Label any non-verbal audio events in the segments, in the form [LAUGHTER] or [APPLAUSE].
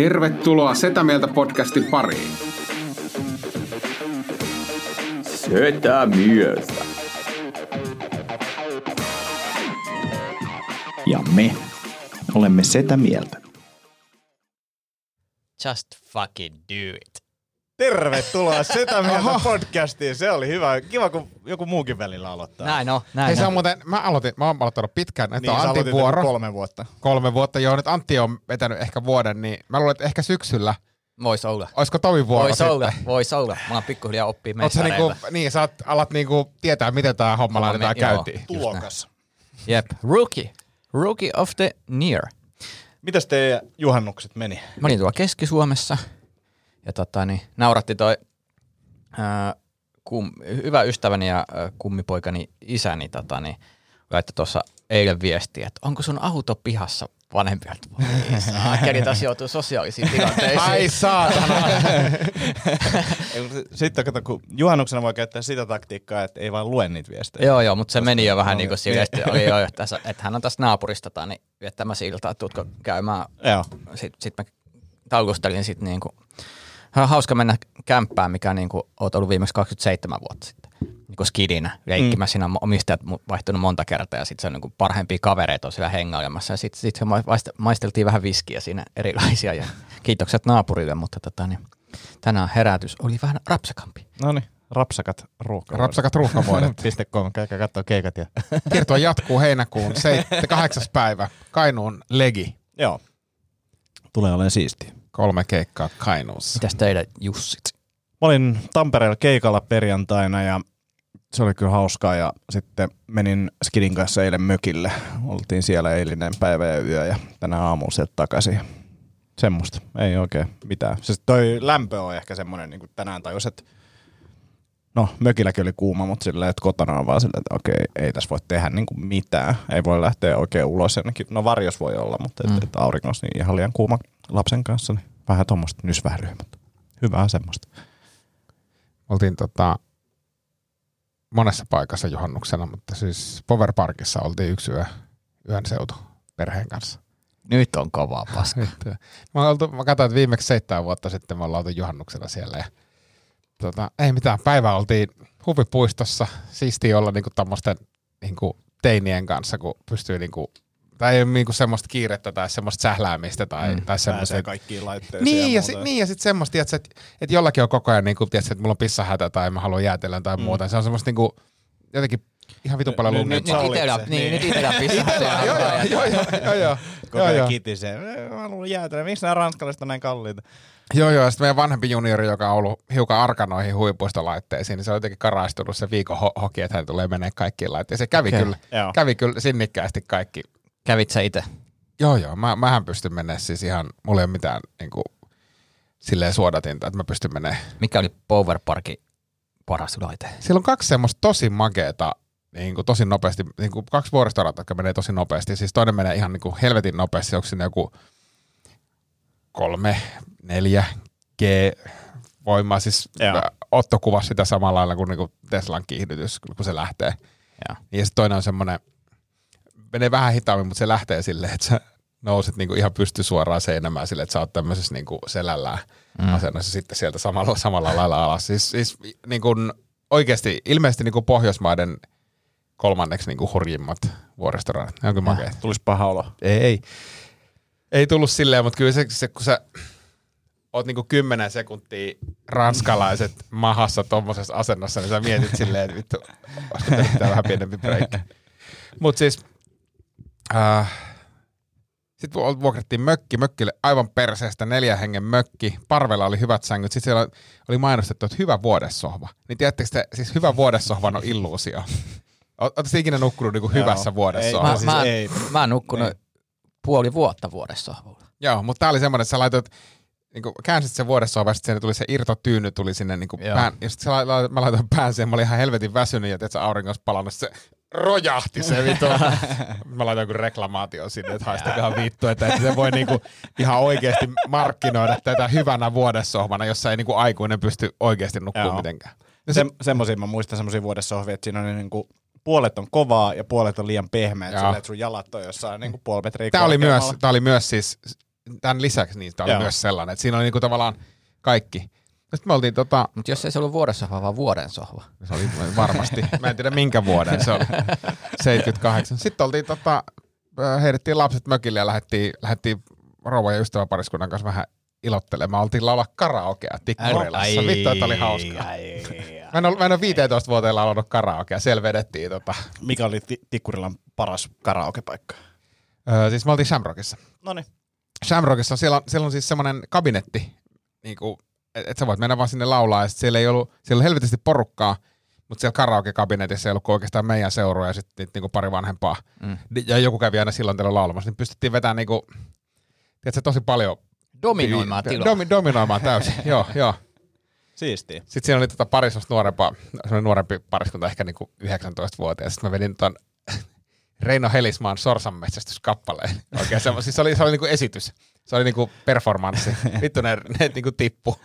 Tervetuloa Setä Mieltä podcastin pariin. Setä mieltä. Ja me olemme sitä mieltä. Just fucking do it. Tervetuloa [LAUGHS] Setä Mieltä podcastiin. Se oli hyvä. Kiva, kun joku muukin välillä aloittaa. Näin on, näin Hei se on muuten, mä aloitin, mä oon aloittanut pitkään, että niin, on aloitit vuoro. kolme vuotta. Kolme vuotta, joo, nyt Antti on vetänyt ehkä vuoden, niin mä luulen, että ehkä syksyllä, Vois olla. olisiko Tomi vuoro Vois sitten? olla, vois olla. Mä oon pikkuhiljaa oppii sä niinku, mestareilla. niin, sä alat niinku tietää, miten tää homma laitetaan me- joo. käyntiin. Tulokas. Jep, rookie. Rookie of the year. Mitäs teidän juhannukset meni? Mä olin tuolla Keski-Suomessa ja tota, niin, nauratti toi ää, kum, hyvä ystäväni ja ää, kummipoikani isäni tota, niin, laittoi tuossa eilen viestiä, että onko sun auto pihassa vanhempilta? Voi saakeli, taas joutuu sosiaalisiin tilanteisiin. Ai saatana. [LAUGHS] Sitten kato, kun juhannuksena voi käyttää sitä taktiikkaa, että ei vaan lue niitä viestejä. Joo, joo, mutta se meni jo vähän niin kuin silleen, että, oli jo, [LAUGHS] että, tässä- että hän on tästä naapurista tota, niin viettämässä iltaa, että tuutko käymään. Joo. Sitten sit mä taulustelin sitten niin kuin, hauska mennä kämppään, mikä niin kuin, oot ollut viimeksi 27 vuotta sitten. Niin kuin skidinä, leikkimässä. Siinä on omistajat mu- vaihtunut monta kertaa ja sitten se on niin kuin parhaimpia kavereita on siellä hengailemassa. Ja sitten sit maist- maisteltiin vähän viskiä siinä erilaisia ja [LAUGHS] kiitokset naapurille, mutta tota, niin, tänään herätys oli vähän rapsakampi. No niin, rapsakat ruuhka. Rapsakat ruuhkavuodet. .com, [LAUGHS] käykää katsoa keikat. Ja... [LAUGHS] Kiertue jatkuu heinäkuun 7, 8. päivä. Kainuun Legi. Joo. Tulee olemaan siistiä. Kolme keikkaa Kainuussa. Mitäs teidän Jussit? Mä olin Tampereella keikalla perjantaina ja se oli kyllä hauskaa ja sitten menin Skidin kanssa eilen mökille. Oltiin siellä eilinen päivä ja yö ja tänään aamulla sieltä takaisin. Semmoista, ei oikein mitään. Siis toi lämpö on ehkä semmoinen, niin kuin tänään tajus, että no mökilläkin oli kuuma, mutta sillä että kotona on vaan silleen, että okei, ei tässä voi tehdä niin kuin mitään. Ei voi lähteä oikein ulos jonnekin. No varjos voi olla, mutta mm. et, et auringossa niin ihan liian kuuma lapsen kanssa, niin vähän tuommoista mutta hyvää semmoista. Oltiin tota, monessa paikassa juhannuksena, mutta siis Power Parkissa oltiin yksi yö, yön seutu perheen kanssa. Nyt on kovaa paska. [LAUGHS] Mä, oltu, mä katsoin, että viimeksi seitsemän vuotta sitten me ollaan oltu juhannuksena siellä ja tota, ei mitään, päivä oltiin huvipuistossa, siistiä olla niinku tommosten niinku teinien kanssa, kun pystyy niinku, tai ei ole niinku semmoista kiirettä tai semmoista sähläämistä tai, mm, tai semmoista. Pääsee kaikkiin laitteisiin Niin ja, muuta. sit, niin, ja sitten semmoista, tiiätkö, että et jollakin on koko ajan, niinku, tiiätkö, että mulla on pissahätä tai mä haluan jäätellä tai mm. muuta. Se on semmoista niinku, jotenkin ihan vitun paljon Nyt- lumia. Nyt, Nyt itellä, niin, Niin. nyt itellä pissaa. Joo, joo, joo, joo. Koko ajan kitisee. Mä haluan jäätellä. Miksi nämä ranskalaiset on näin kalliita? Joo, joo, ja sitten meidän vanhempi juniori, joka on ollut hiukan arka noihin huipuistolaitteisiin, niin se on jotenkin karaistunut se viikon ho- hoki, että hän tulee menee kaikkiin laitteisiin. Se kävi, Okei. kyllä, Joo. kävi kyllä sinnikkäästi kaikki. Kävit sä itse? Joo, joo, mä, mähän pystyn menemään siis ihan, mulla ei ole mitään niin kuin, silleen suodatinta, että mä pystyn menemään. Mikä oli Power Parkin paras laite? Siellä on kaksi semmoista tosi makeeta, niin kuin tosi nopeasti, niin kuin kaksi vuoristorataa, jotka menee tosi nopeasti. Siis toinen menee ihan niin kuin helvetin nopeasti, onko siinä joku kolme, neljä G voimaa. Siis Joo. Otto kuvasi sitä samalla lailla kuin, niin kuin Teslan kiihdytys, kun se lähtee. Joo. Ja sitten toinen on semmoinen, menee vähän hitaammin, mutta se lähtee silleen, että sä nouset niinku ihan pysty suoraan seinämään silleen, että sä oot tämmöisessä niinku selällään mm. asennossa sitten sieltä samalla, samalla lailla alas. Siis, siis niinku oikeasti ilmeisesti niinku Pohjoismaiden kolmanneksi niinku hurjimmat vuoristoradat. Ne on kyllä makeet. Tulisi paha olo. Ei, ei. Ei tullut silleen, mutta kyllä se, se kun sä oot niinku 10 sekuntia ranskalaiset [LAUGHS] mahassa tommosessa asennossa, niin sä mietit silleen, että vittu, olisiko vähän pienempi break. [LAUGHS] Mut siis, äh, sitten vuokrattiin mökki, mökkille aivan perseestä, neljä hengen mökki, parvella oli hyvät sängyt, sitten siellä oli mainostettu, että hyvä vuodessohva. Niin tiedättekö te, siis hyvä vuodessohvan on illuusio. Oletteko ikinä nukkunut niinku hyvässä Joo. vuodessohvassa? Mä, siis mä, ei. mä oon nukkunut puoli vuotta vuodessa. Joo, mutta tää oli semmoinen, että sä laitoit, niin kuin käänsit sen vuodessa ovesta, sinne tuli se irtotyyny tuli sinne niin kuin Joo. pään, ja sitten mä laitoin pään siihen, mä olin ihan helvetin väsynyt, ja tiedätkö, auringossa palannut, se rojahti se vitu. [LAUGHS] mä laitoin joku reklamaatio sinne, että haistakaa vittu, että, että se voi niinku ihan oikeasti markkinoida tätä hyvänä vuodessohvana, jossa ei niinku aikuinen pysty oikeasti nukkumaan mitenkään. No se, se, semmoisia mä muistan semmoisia vuodessohvia, että siinä on niinku puolet on kovaa ja puolet on liian pehmeä, sillä että sun jalat on jossain niinku puoli metriä Tämä oli, myös, tää oli myös siis tämän lisäksi niistä oli Joo. myös sellainen, että siinä oli niinku tavallaan kaikki. Sitten me oltiin tota, Mutta jos ei se ollut vuoden sohva, vaan vuoden sohva. se oli varmasti, mä en tiedä minkä vuoden se oli, 78. Sitten oltiin tota, heitettiin lapset mökille ja lähdettiin, lähdettiin rouva ja ystäväpariskunnan kanssa vähän ilottelemaan. Oltiin laulaa karaokea Tikkurilassa. Vittu, että oli hauskaa. Mä en ole, mä en ole 15 vuoteen laulanut karaokea. Siellä vedettiin tota, Mikä oli ti- Tikkurilan paras karaokepaikka? öö, siis me oltiin Shamrockissa. No niin. Shamrockissa siellä on, siellä on siis semmoinen kabinetti, niin kuin, että et sä voit mennä vaan sinne laulaa, ja sit siellä ei ollut, siellä oli helvetisti porukkaa, mutta siellä karaoke-kabinetissa ei ollut oikeastaan meidän seuroja ja sitten niinku pari vanhempaa. Mm. Ja joku kävi aina silloin tällä laulamassa, niin pystyttiin vetämään niinku, tiedätkö, tosi paljon Dominoimaan tilaa. Domi, dominoimaan täysin, [LAUGHS] joo, joo. Siistiä. Sitten siinä oli tota pari nuorempaa, semmoinen nuorempi pariskunta, ehkä niinku 19-vuotias. Sitten mä vedin ton [LAUGHS] Reino Helismaan sorsanmetsästyskappaleen. Oikein semmo, siis se oli, se oli niinku esitys. Se oli niinku performanssi. [LAUGHS] Vittu ne, ne niinku tippu,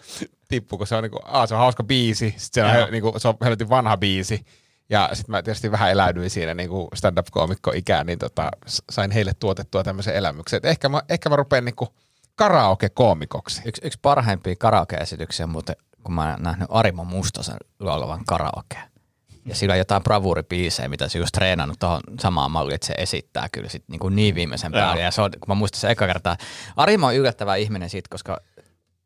tippu, kun se on niinku, aa, se on hauska biisi. Sitten se on, he, niinku, se on helvetin vanha biisi. Ja sitten mä tietysti vähän eläydyin siinä niinku stand-up-koomikko ikään, niin tota, sain heille tuotettua tämmöisen elämyksen. Et ehkä mä, ehkä mä rupean niinku karaoke-koomikoksi. Yksi, yksi parhaimpia karaoke-esityksiä muuten, kun mä oon nähnyt Arimo Mustosen laulavan karaoke. Ja sillä on jotain bravuuribiisejä, mitä se just treenannut tuohon samaan malliin, että se esittää kyllä sit niin, kuin niin viimeisen päälle. Ja se on, kun mä muistan se eka kertaa, Arimo on yllättävä ihminen siitä, koska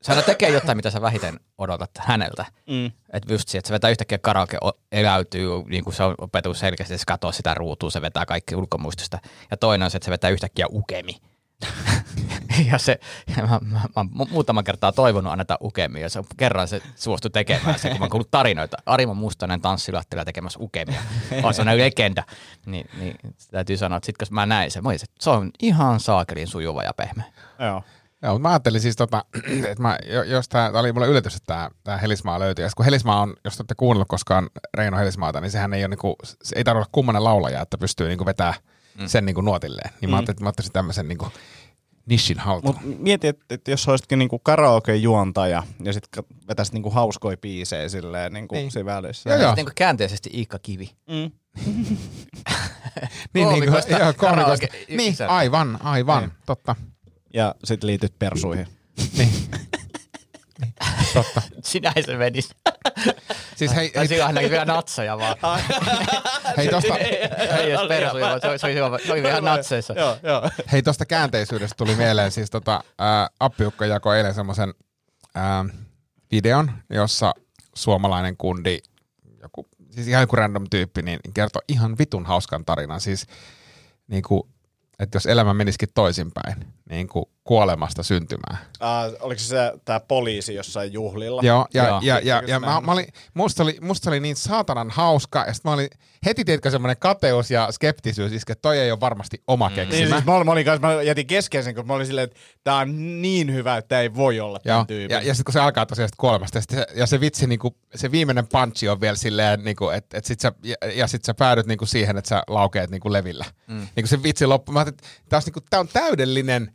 se aina tekee jotain, mitä sä vähiten odotat häneltä. Mm. Että just se, että se vetää yhtäkkiä karaoke eläytyy, niin kuin se on opetus selkeästi, se katsoo sitä ruutua, se vetää kaikki ulkomuistista. Ja toinen on se, että se vetää yhtäkkiä ukemi. [LAUGHS] ja se, ja mä, mä, mä, mu- muutaman kertaa toivonut anneta ukemia, ja se kerran se suostui tekemään se, kun mä oon kuullut tarinoita. Arimo Mustonen tanssilattila tekemässä ukemia. On se on legenda. Niin, niin täytyy sanoa, että sit kun mä näin sen, mä olisin, että se on ihan saakelin sujuva ja pehmeä. Joo. Joo, mutta mä ajattelin siis, tota, [CLEARS THROAT] että mä, jo- jos tää, tää oli mulle yllätys, että tää, tää Helismaa löytyi. Ja kun Helismaa on, jos te olette kuunnellut koskaan Reino Helismaata, niin sehän ei ole niinku, se ei tarvitse olla kummanen laulaja, että pystyy niinku vetää mm. sen niinku nuotilleen. Niin mä ajattelin, että mä ottaisin tämmöisen niinku nishin haltuun. Mut mieti, että et jos olisikin niinku karaoke-juontaja ja sitten vetäisit niinku hauskoja biisejä silleen niinku Niin. niin. siinä välissä. Joo, joo. Niin kuin käänteisesti Iikka Kivi. Mm. [LAUGHS] niin, koomikosta joo, koomikosta. karaoke- Niin, aivan, aivan, Niin. totta. Ja sitten liityt persuihin. Niin. [LAUGHS] niin, totta. [LAUGHS] Sinä ei se menisi. Siis hei, Tai hei, sillä ainakin vielä natsoja vaan. [LAUGHS] hei, tosta, ei edes persuja, vaan se oli, se oli, se oli ihan natseissa. joo, joo. hei, tosta käänteisyydestä tuli mieleen, siis tota, ää, Appiukka jakoi eilen semmoisen videon, jossa suomalainen kundi, joku, siis ihan joku random tyyppi, niin kertoi ihan vitun hauskan tarinan. Siis niin kuin, että jos elämä menisikin toisinpäin, niin kuin kuolemasta syntymään. Uh, oliko se tämä poliisi jossain juhlilla? Joo, ja, Joo. ja, ja, ja, mä, mä olin, musta, oli, musta oli niin saatanan hauska, ja sit mä olin heti, tiedätkö, semmoinen kateus ja skeptisyys, että toi ei ole varmasti oma keksimä. Niin, siis mä, olin- mä, olin kanssa, mä jätin kesken sen, kun mä olin silleen, että tää on niin hyvä, että tää ei voi olla Joo, tämän tyypin. ja, ja sitten kun se alkaa tosiaan kuolemasta, ja, sit se, ja se vitsi, niinku, se viimeinen punchi on vielä silleen, niinku, että et sit sä, ja, ja sit sä päädyt niinku siihen, että sä laukeet niinku levillä. Mm. Niinku se vitsi loppu. Mä ajattelin, että tää, olisi niinku, tää on täydellinen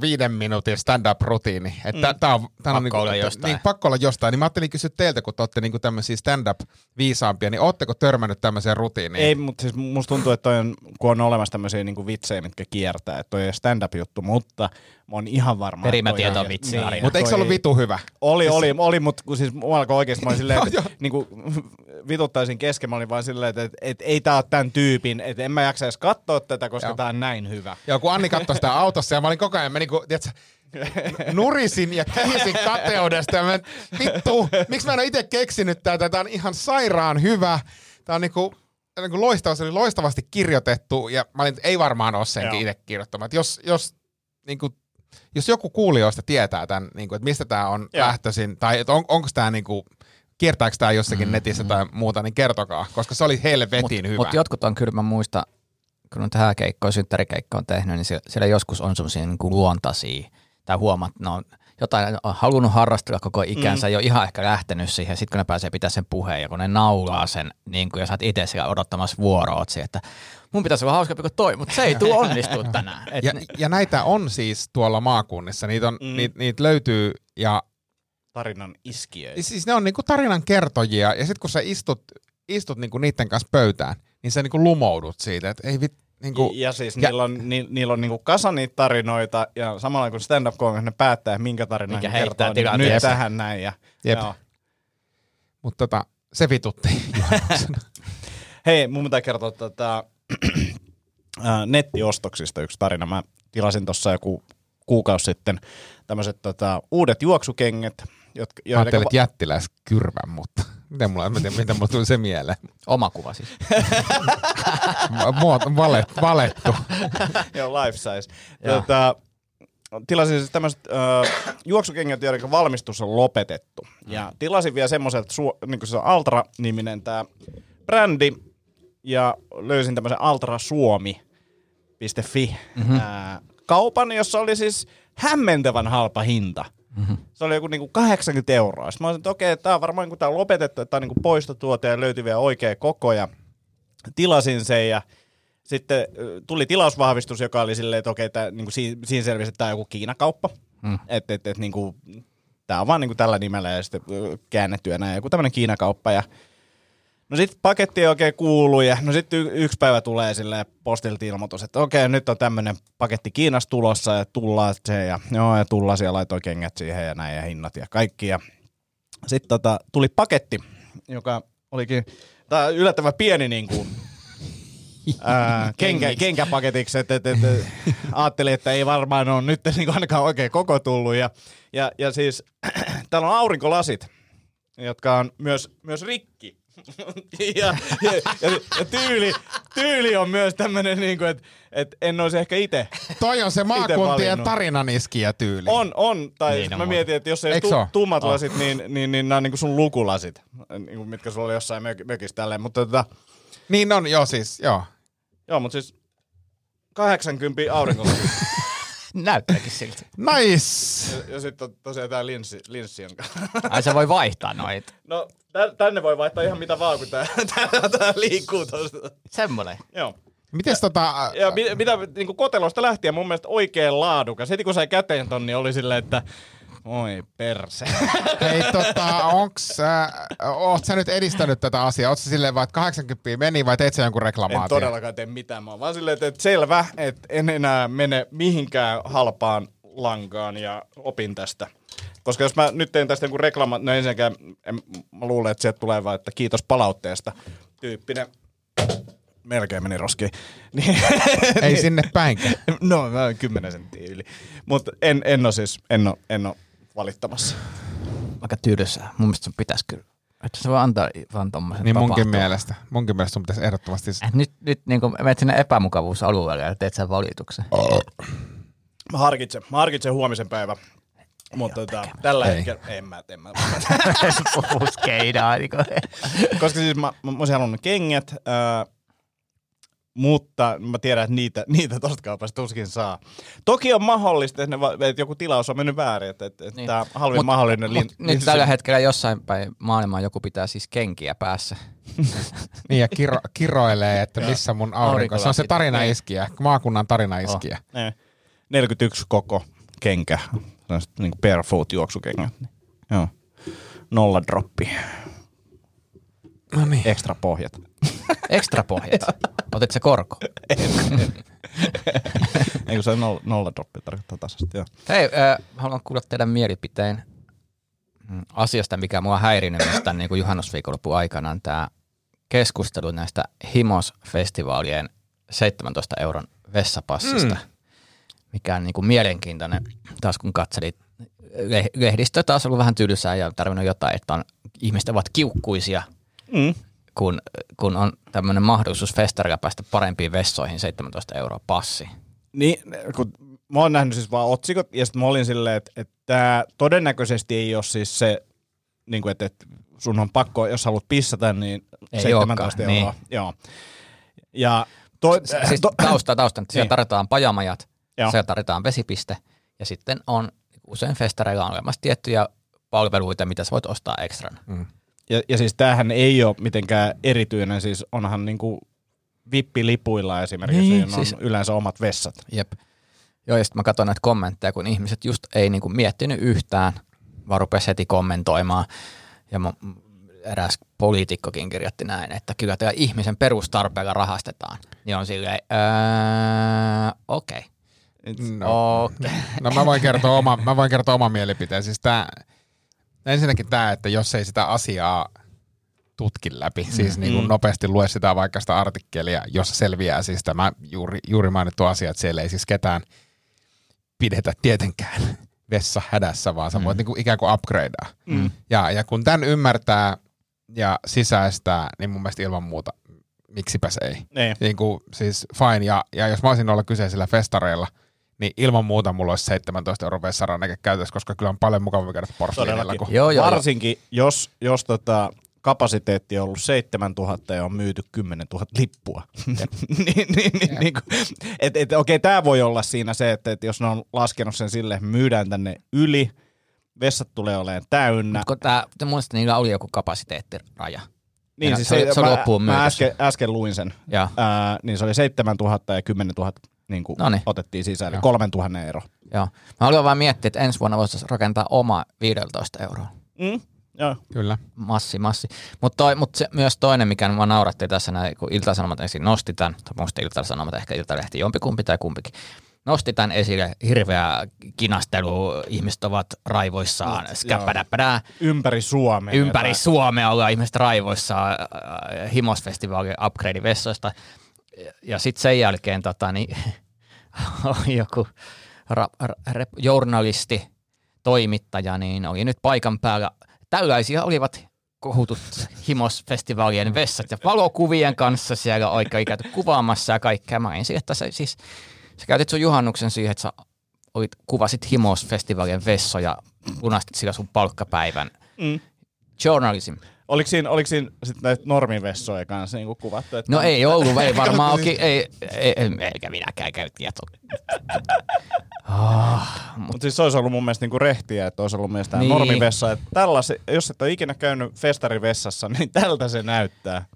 viiden minuutin stand-up-rutiini. Että mm. tää on, tää on Pakko olla jostain. Niin, pakko olla jostain. Niin mä ajattelin kysyä teiltä, kun te olette niinku tämmöisiä stand-up-viisaampia, niin ootteko törmännyt tämmöiseen rutiiniin? Ei, mutta siis musta tuntuu, että toi on, kun on olemassa tämmöisiä niinku vitsejä, mitkä kiertää, että toi ei stand-up-juttu, mutta mä oon ihan varma. että Perimätieto vitsi Niin. Mutta eikö se ollut vitu hyvä? Oli, oli, oli, mutta kun siis mua alkoi oikeesti, mä olin [LAUGHS] silleen, että joo. niinku, [LAUGHS] vituttaisin kesken, mä olin vaan silleen, että, että, että ei tää ole tämän tyypin, että en mä jaksa edes katsoa tätä, koska Joo. tää on näin hyvä. Joo, kun Anni katsoi sitä autossa ja mä olin koko ajan, mä niinku, tiedätkö, nurisin ja kihisin kateudesta ja mä, vittu, miksi mä en ole itse keksinyt tätä, tää on ihan sairaan hyvä, tää on niinku, niinku loistava, se oli loistavasti kirjoitettu ja mä olin, että ei varmaan ole senkin itse kirjoittama. Et jos, jos, niinku, jos joku kuulijoista tietää tämän, niinku, että mistä tämä on Joo. lähtöisin, tai että on, onko tämä niinku, kiertääkö tämä jossakin mm, netissä tai muuta, niin kertokaa, koska se oli helvetin hyvä. Mutta jotkut on kyllä, mä muistan, kun on tähän keikkoon, synttärikeikkoa on tehnyt, niin siellä, siellä joskus on semmoisia niin luontaisia, tai huomaat, ne on jotain on halunnut harrastella koko ikänsä, mm. ei ole ihan ehkä lähtenyt siihen, sitten kun ne pääsee pitää sen puheen ja kun ne naulaa sen, niin kuin, ja sä oot itse siellä odottamassa vuoroa, oot siihen, että mun pitäisi olla hauskempi kuin toi, mutta se ei tule onnistua [LAUGHS] tänään. Et Ja, ne, ja näitä on siis tuolla maakunnissa, niitä, on, mm. niitä, niitä löytyy ja Tarinan iskiöitä. siis ne on niinku tarinan kertojia ja sitten kun sä istut, istut niinku niiden kanssa pöytään, niin sä niinku lumoudut siitä, että ei vit, niin kuin, Ja siis Ja- niillä on, ni, niillä on niinku kasa niitä tarinoita, ja samalla kun stand up ne päättää, minkä tarinan Mikä he kertoo, niin nyt tilanteeseen. tähän näin. Ja, Jep. joo. mutta tota, se vitutti. [LAUGHS] Hei, mun pitää kertoa tota, [CLEARS THROAT] ää, nettiostoksista yksi tarina. Mä tilasin tuossa joku kuukausi sitten tämmöiset tota, uudet juoksukengät, jotka, Mä ajattelin, että jättiläiskyrvän, mutta miten mulla, mä tiedän, miten mulla tuli se mieleen. Oma kuva siis. [LAUGHS] Muot, valet, valettu. [LAUGHS] Joo, life size. Tota, tilasin siis tämmöiset äh, juoksukengät, joiden valmistus on lopetettu. Ja tilasin vielä semmoiselta, su- niin se on Altra-niminen tämä brändi, ja löysin tämmöisen altrasuomi.fi mm-hmm. ää, kaupan, jossa oli siis hämmentävän halpa hinta. Mm-hmm. Se oli joku niinku 80 euroa. Sitten mä olisin, että okei, tämä on varmaan kun tämä on lopetettu, että tämä on niinku poistotuote ja löytyi vielä oikea koko. Ja tilasin sen ja sitten tuli tilausvahvistus, joka oli silleen, että okei, tää, niinku, siinä, siinä selvisi, että tämä on joku Kiinakauppa. Mm. Että et, et, niinku, tämä on vaan niinku tällä nimellä ja sitten käännettyä näin, joku tämmöinen Kiinakauppa. Ja No sitten paketti ei oikein kuulu ja no sitten y- yksi päivä tulee sille postilta ilmoitus, että okei, nyt on tämmöinen paketti Kiinasta tulossa ja tullaan se ja joo ja tullaan siellä laitoi kengät siihen ja näin ja hinnat ja kaikki. Ja sitten tota, tuli paketti, joka olikin tää on yllättävän pieni niin kuin, [LAUGHS] ää, kenkä, kenkäpaketiksi, että et, et, et, ajattelin, että ei varmaan ole nyt niin kuin ainakaan oikein koko tullut. Ja, ja, ja siis [CLEARS THROAT] täällä on aurinkolasit, jotka on myös, myös rikki. [LAUGHS] ja, ja, ja, ja tyyli, tyyli on myös tämmöinen, niin kuin, että, että en olisi ehkä itse. Toi on se maakuntien tarinaniskiä tyyli. On, on. Tai Niin niin on mä muuten. mietin, että jos ei Eiks tu, oo? tummat lasit, niin, niin, niin nämä on niin kuin sun lukulasit, niin kuin mitkä sulla oli jossain mök, mökissä tälleen. Mutta tota, Niin on, joo siis, joo. joo, mutta siis 80 aurinkolasit. [LAUGHS] Näyttääkin siltä. Nice! ja, ja sitten on tosiaan tää linssi, linssi jonka... Ai se voi vaihtaa noita. No, tänne voi vaihtaa ihan mitä vaan, kun tää, [LAUGHS] tää, tää liikkuu tosta. Semmoinen. Joo. Mites tota... Ja mi- mitä niin kotelosta lähtien mun mielestä oikein laadukas. Heti kun sai käteen ton, niin oli silleen, että oi perse. [LAUGHS] Hei, tota, onks, äh, oot sä nyt edistänyt tätä asiaa? Oot sä silleen vaan, että 80 meni vai teit sä jonkun En reklamaation? todellakaan tee mitään. Mä oon vaan silleen, että selvä, että en enää mene mihinkään halpaan lankaan ja opin tästä. Koska jos mä nyt teen tästä jonkun reklama, no ensinnäkään en, mä luulen, että sieltä tulee vaan, että kiitos palautteesta tyyppinen. Melkein meni roskiin. [LAUGHS] Niin, Ei sinne päinkään. [LAUGHS] no, mä oon 10 senttiä yli. Mutta en, en ole siis, en ole, en ole valittamassa. Aika tylsää. Mun mielestä sun pitäisi kyllä. Että se voi antaa vaan tommosen Niin munkin tapahtua. mielestä. Munkin mielestä sun pitäisi ehdottomasti... Eh, Nyt, nyt niin menet sinne epämukavuusalueelle ja teet sen valituksen. Mä harkitsen, mä harkitsen huomisen päivän. Mutta tota, tällä Ei. hetkellä en mä, en mä. [LAUGHS] Niin kuin. Koska siis mä, mä, mä olisin halunnut kengät, ää, mutta mä tiedän, että niitä, niitä tosta kaupasta tuskin saa. Toki on mahdollista, että, ne, että joku tilaus on mennyt väärin, että, että, Niin. tämä halvin Mut- mahdollinen Mut lin, nyt tällä hetkellä jossain päin maailmaa joku pitää siis kenkiä päässä. [LAUGHS] Niin ja kiro, kiroilee, että missä mun aurinko. Se on se Aurinkolasit. tarinaiskiä, maakunnan tarinaiskiä. Ne, 41 koko kenkä, sellaiset niin barefoot juoksukengät. Niin. Joo. Nolla droppi, No niin. ekstra pohjat. [LAUGHS] Ekstra pohjat. Otit se korko. [LAUGHS] Ei kun se nolla, nolla droppi tarkoittaa tasaisesti, joo. Hei, äh, haluan kuulla teidän mielipiteen mm, asiasta, mikä mua häirinyt myös tämän niin juhannusviikonlopun aikana, on tämä keskustelu näistä Himos-festivaalien 17 euron vessapassista, mm. Mikä on niin kuin mielenkiintoinen, taas kun katselit leh- lehdistö taas ollut vähän tylsää ja tarvinnut jotain, että on, ihmiset ovat kiukkuisia, Mm. kun, kun on tämmöinen mahdollisuus festarilla päästä parempiin vessoihin 17 euroa passi. Niin, kun mä oon nähnyt siis vaan otsikot, ja sitten mä olin silleen, että, että todennäköisesti ei ole siis se, niin kuin, että, että sun on pakko, jos haluat pissata, niin Ei 17 olekaan, euroa. niin. Joo. Ja to, Siis to, tausta, tausta. Siellä Niin. tarjotaan pajamajat, Joo. siellä tarjotaan vesipiste ja sitten on usein festareilla on olemassa tiettyjä palveluita, mitä sä voit ostaa ekstrana. Mm. ja, ja siis tämähän ei ole mitenkään erityinen, siis onhan niinku vippilipuilla esimerkiksi, Niin, niin, on siis- yleensä omat vessat. Jep. Joo, ja sitten mä katson näitä kommentteja, kun ihmiset just ei niinku miettinyt yhtään, vaan rupesi heti kommentoimaan. Ja mun eräs poliitikkokin kirjoitti näin, että kyllä tämä ihmisen perustarpeella rahastetaan. Niin on silleen, öö, okei. Okay. No, Okay. no mä voin kertoa oma, mä voin kertoa oman mielipiteen. Siis tää, ensinnäkin tämä, että jos ei sitä asiaa tutki läpi, siis niin kuin nopeasti lue sitä vaikka sitä artikkelia, jossa selviää siis tämä juuri, juuri mainittu asia, että siellä ei siis ketään pidetä tietenkään [LAUGHS] vessa hädässä, vaan sä voit niin kuin ikään kuin upgradea. Mm. Ja, ja kun tämän ymmärtää ja sisäistää, niin mun mielestä ilman muuta, miksipäs ei. Ei. Niin kuin, siis fine, ja, ja jos mä olisin olla kyseisillä festareilla, niin ilman muuta mulla olisi 17 euro vessaranneke käytössä, koska kyllä on paljon mukavampi käydä porsseliinilla Todellakin. kuin Joo, joo, joo. Varsinkin, jos, jos tota, kapasiteetti on ollut 7000 ja on myyty 10 000 lippua. [LAUGHS] niin, niin, niin, niin kuin, et, et, okei, tämä voi olla siinä se, että, että jos ne on laskenut sen sille, että myydään tänne yli, vessat tulee olemaan täynnä. Kun tää, te muistat, niillä oli joku kapasiteettiraja. Niin, Ja siis se se oli mä, loppuun mä myyty. äsken, äsken luin sen. Ja. Ää, niin se oli 7000 ja 10 000 niin kuin Noniin. otettiin sisään, eli Joo. 3000 ero. Joo. Mä haluan vaan miettiä, että ensi vuonna voisi rakentaa oma 15 euroa. Mm? Joo. Kyllä. Massi, massi. Mutta mut se, myös toinen, mikä mua nauratti tässä, näin, kun Ilta-Sanomat ensin nosti tämän, tai muista Ilta-Sanomat, ehkä Iltalehti, jompikumpi tai kumpikin, nosti tämän esille, hirveä kinastelu, ihmiset ovat raivoissaan, skäppädäppädää, Ympäri Suomea. ympäri Tai- Suomea ollaan ihmiset raivoissaan äh, Himosfestivaalin upgrade-vessoista. Ja sitten sen jälkeen tota, niin, oli [LAUGHS] joku ra, ra, rep, journalisti, toimittaja, niin oli nyt paikan päällä. Tällaisia olivat kohutut Himosfestivaalien vessat ja valokuvien kanssa siellä oikein käyty kuvaamassa ja kaikkea. Mä olin siihen, että se, siis, sä käytit sun juhannuksen siihen, että sä olit, kuvasit Himosfestivaalien vessoja, lunastit sillä sun palkkapäivän. Mm. Journalism. Oliko siinä, oliko siinä sitten näitä normivessoja kanssa niin kuvattu? Että No ei ollut, ei varmaan [LAUGHS] okay, ei, ei, ei, eikä minäkään käy tietoa. Mutta siis se olisi ollut mun mielestä niinku rehtiä, että olisi ollut tämä Niin. normivessa. Että tällasi, jos et ole ikinä käynyt festarivessassa, niin [LAUGHS] tältä se näyttää.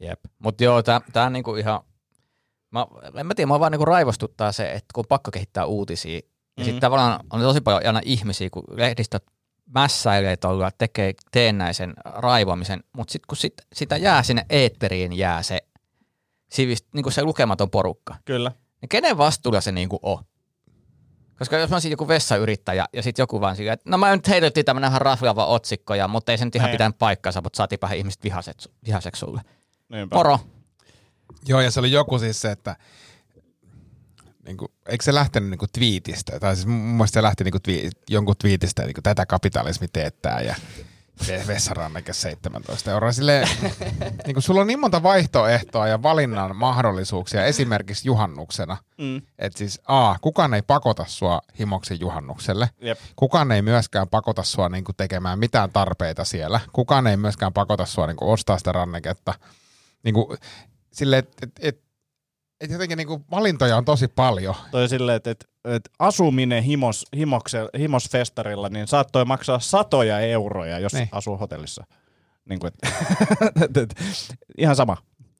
Jep. Mutta joo, tää, tää on niinku ihan, mä, en mä tiedä, mä vaan niinku raivostuttaa se, että kun on pakko kehittää uutisia, ja Mhm. sitten tavallaan on tosi paljon aina ihmisiä, kun lehdistöt mässäilee tuolla, tekee teennäisen raivoamisen, mutta sitten kun sit, sitä jää sinne eetteriin, jää se, sivist, niinku se lukematon porukka. Kyllä. Niin kenen vastuulla se niinku on? Koska jos mä olisin joku vessayrittäjä ja sitten joku vaan sillä, että no mä nyt heitettiin tämmönen ihan raflava otsikko, ja, mutta ei se nyt ihan Ei. pitänyt paikkansa, mutta saatiinpä ihmiset vihaset, vihaseksi sulle. Niinpä. Moro. Joo, ja se oli joku siis se, että niin kuin, eikö se lähtenyt niin kuin twiitistä, tai siis mun mielestä se lähti niin kuin twi- jonkun twiitistä, niin kuin, tätä kapitalismi teettää, ja ve- vessaranneke 17 euroa. Silleen, [LAUGHS] niin kuin, sulla on niin monta vaihtoehtoa ja valinnan mahdollisuuksia esimerkiksi juhannuksena, Mm. että siis A, kukaan ei pakota sua himoksen juhannukselle, Jep. kukaan ei myöskään pakota sua niin kuin, tekemään mitään tarpeita siellä, kukaan ei myöskään pakota sua niin kuin, ostaa sitä ranneketta, niin kuin, silleen, että et, et, et jotenkin niin kuin, valintoja on tosi paljon. Toi silleen, että, että, että asuminen himos, himokse, himosfestarilla, niin saattoi maksaa satoja euroja, jos Niin. niin. asuu hotellissa. Niin kuin, että, [LAUGHS] että, että, ihan sama.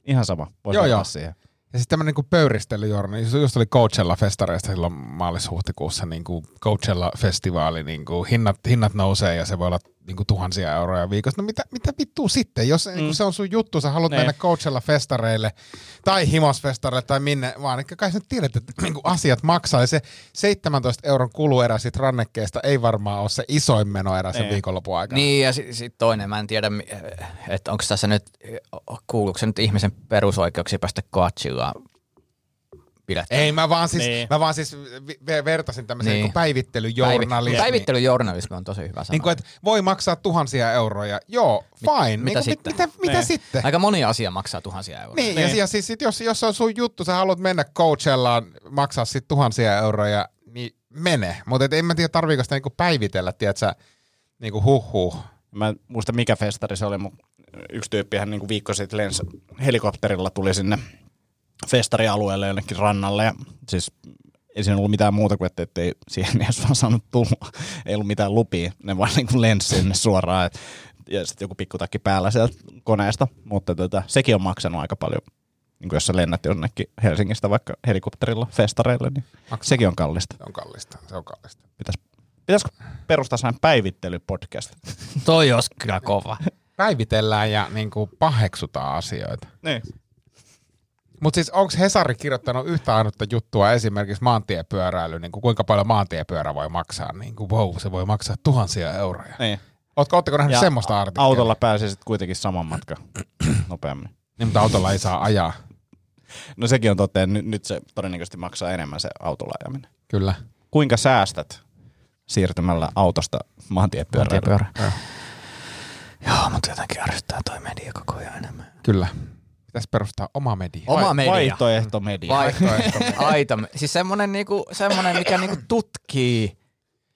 Ihan sama. Voisi Joo, joo. siihen. Ja sitten tämmöinen niin Pöyristelyjourna, just just oli Coachella-festareista silloin maalis-huhtikuussa niin kuin Coachella-festivaali, niin kuin hinnat, hinnat nousee ja se voi olla niin kuin tuhansia euroja viikossa. No mitä, mitä vittua sitten, jos mm. niin kuin se on sun juttu, sä haluat Ne. mennä Coachella-festareille tai Himos-festareille tai minne vaan, niin kai sä nyt tiedät, että [CLEARS THROAT] niin kuin asiat maksaa ja se 17 euron kuluerä sit rannekkeesta ei varmaan ole se isoin menoerä sen Ei. viikonlopun aikana. Niin, ja sitten sit toinen, mä en tiedä, että onko tässä nyt, kuuluuko se nyt ihmisen perusoikeuksia päästä Coachillaan pidettämään? Ei, mä vaan siis, Niin. mä vaan siis vertasin tämmöisen Niin. niin. päivittelyjournalismiin. Päivi- päivittelyjournalismi on tosi hyvä sana. Niin kuin, että voi maksaa tuhansia euroja. Joo, fine. mitä niin kuin, sitten? Mit, mitä, mitä Niin. sitten? Aika moni asia maksaa tuhansia euroja. Niin, ja, ja siis sit, jos, jos on sun juttu, sä haluat mennä coachellaan, maksaa sit tuhansia euroja, niin mene. Mutta en mä tiedä, tarviiko sitä niinku päivitellä, tiedätkö, niinku huh huh. Mä en muista mikä festari se oli, mutta yksi tyyppihän niin viikko sitten lensi helikopterilla, tuli sinne festarialueelle jonnekin rannalle. Ja siis ei siinä ollut mitään muuta kuin, että, että ei siihen [LAUGHS] edes vaan saanut tulla. Ei ollut mitään lupia. Ne vaan niin kuin lensi sinne suoraan. Et, ja sitten joku pikkutakki päällä sieltä koneesta. Mutta tota, sekin on maksanut aika paljon. Niin kuin jos sä lennät jonnekin Helsingistä vaikka helikopterilla festareille, niin Maksaa. sekin on kallista. Se on kallista, se on kallista. Pitäis, pitäisikö perustaa sellainen päivittelypodcast? Toi olisi kyllä kova. päivitellään ja niin kuin paheksutaan asioita. Niin. Mutta siis onko Hesari kirjoittanut yhtä ainutta juttua esimerkiksi maantiepyöräily, niin kuin kuinka paljon maantiepyörä voi maksaa? Niin kuin, wow, se voi maksaa tuhansia euroja. niin. Ootko, ootteko nähnyt Ja semmoista artikkelia? Autolla pääsee sitten kuitenkin saman matkan [CLEARS THROAT] nopeammin. Niin, mutta autolla ei saa ajaa. No sekin on totta, että nyt, nyt se todennäköisesti maksaa enemmän se autolla ajaminen. Kyllä. Kuinka säästät siirtymällä autosta maantiepyöräilyyn? Maantiepyörä. Joo, mutta jotenkin ärsyttää toi media koko ajan enemmän. Kyllä. Pitäisi perustaa oma media. Oma media. Vaihtoehto media. Vaihtoehto. [LAUGHS] Aita. Siis semmonen, niinku, semmonen mikä niinku tutkii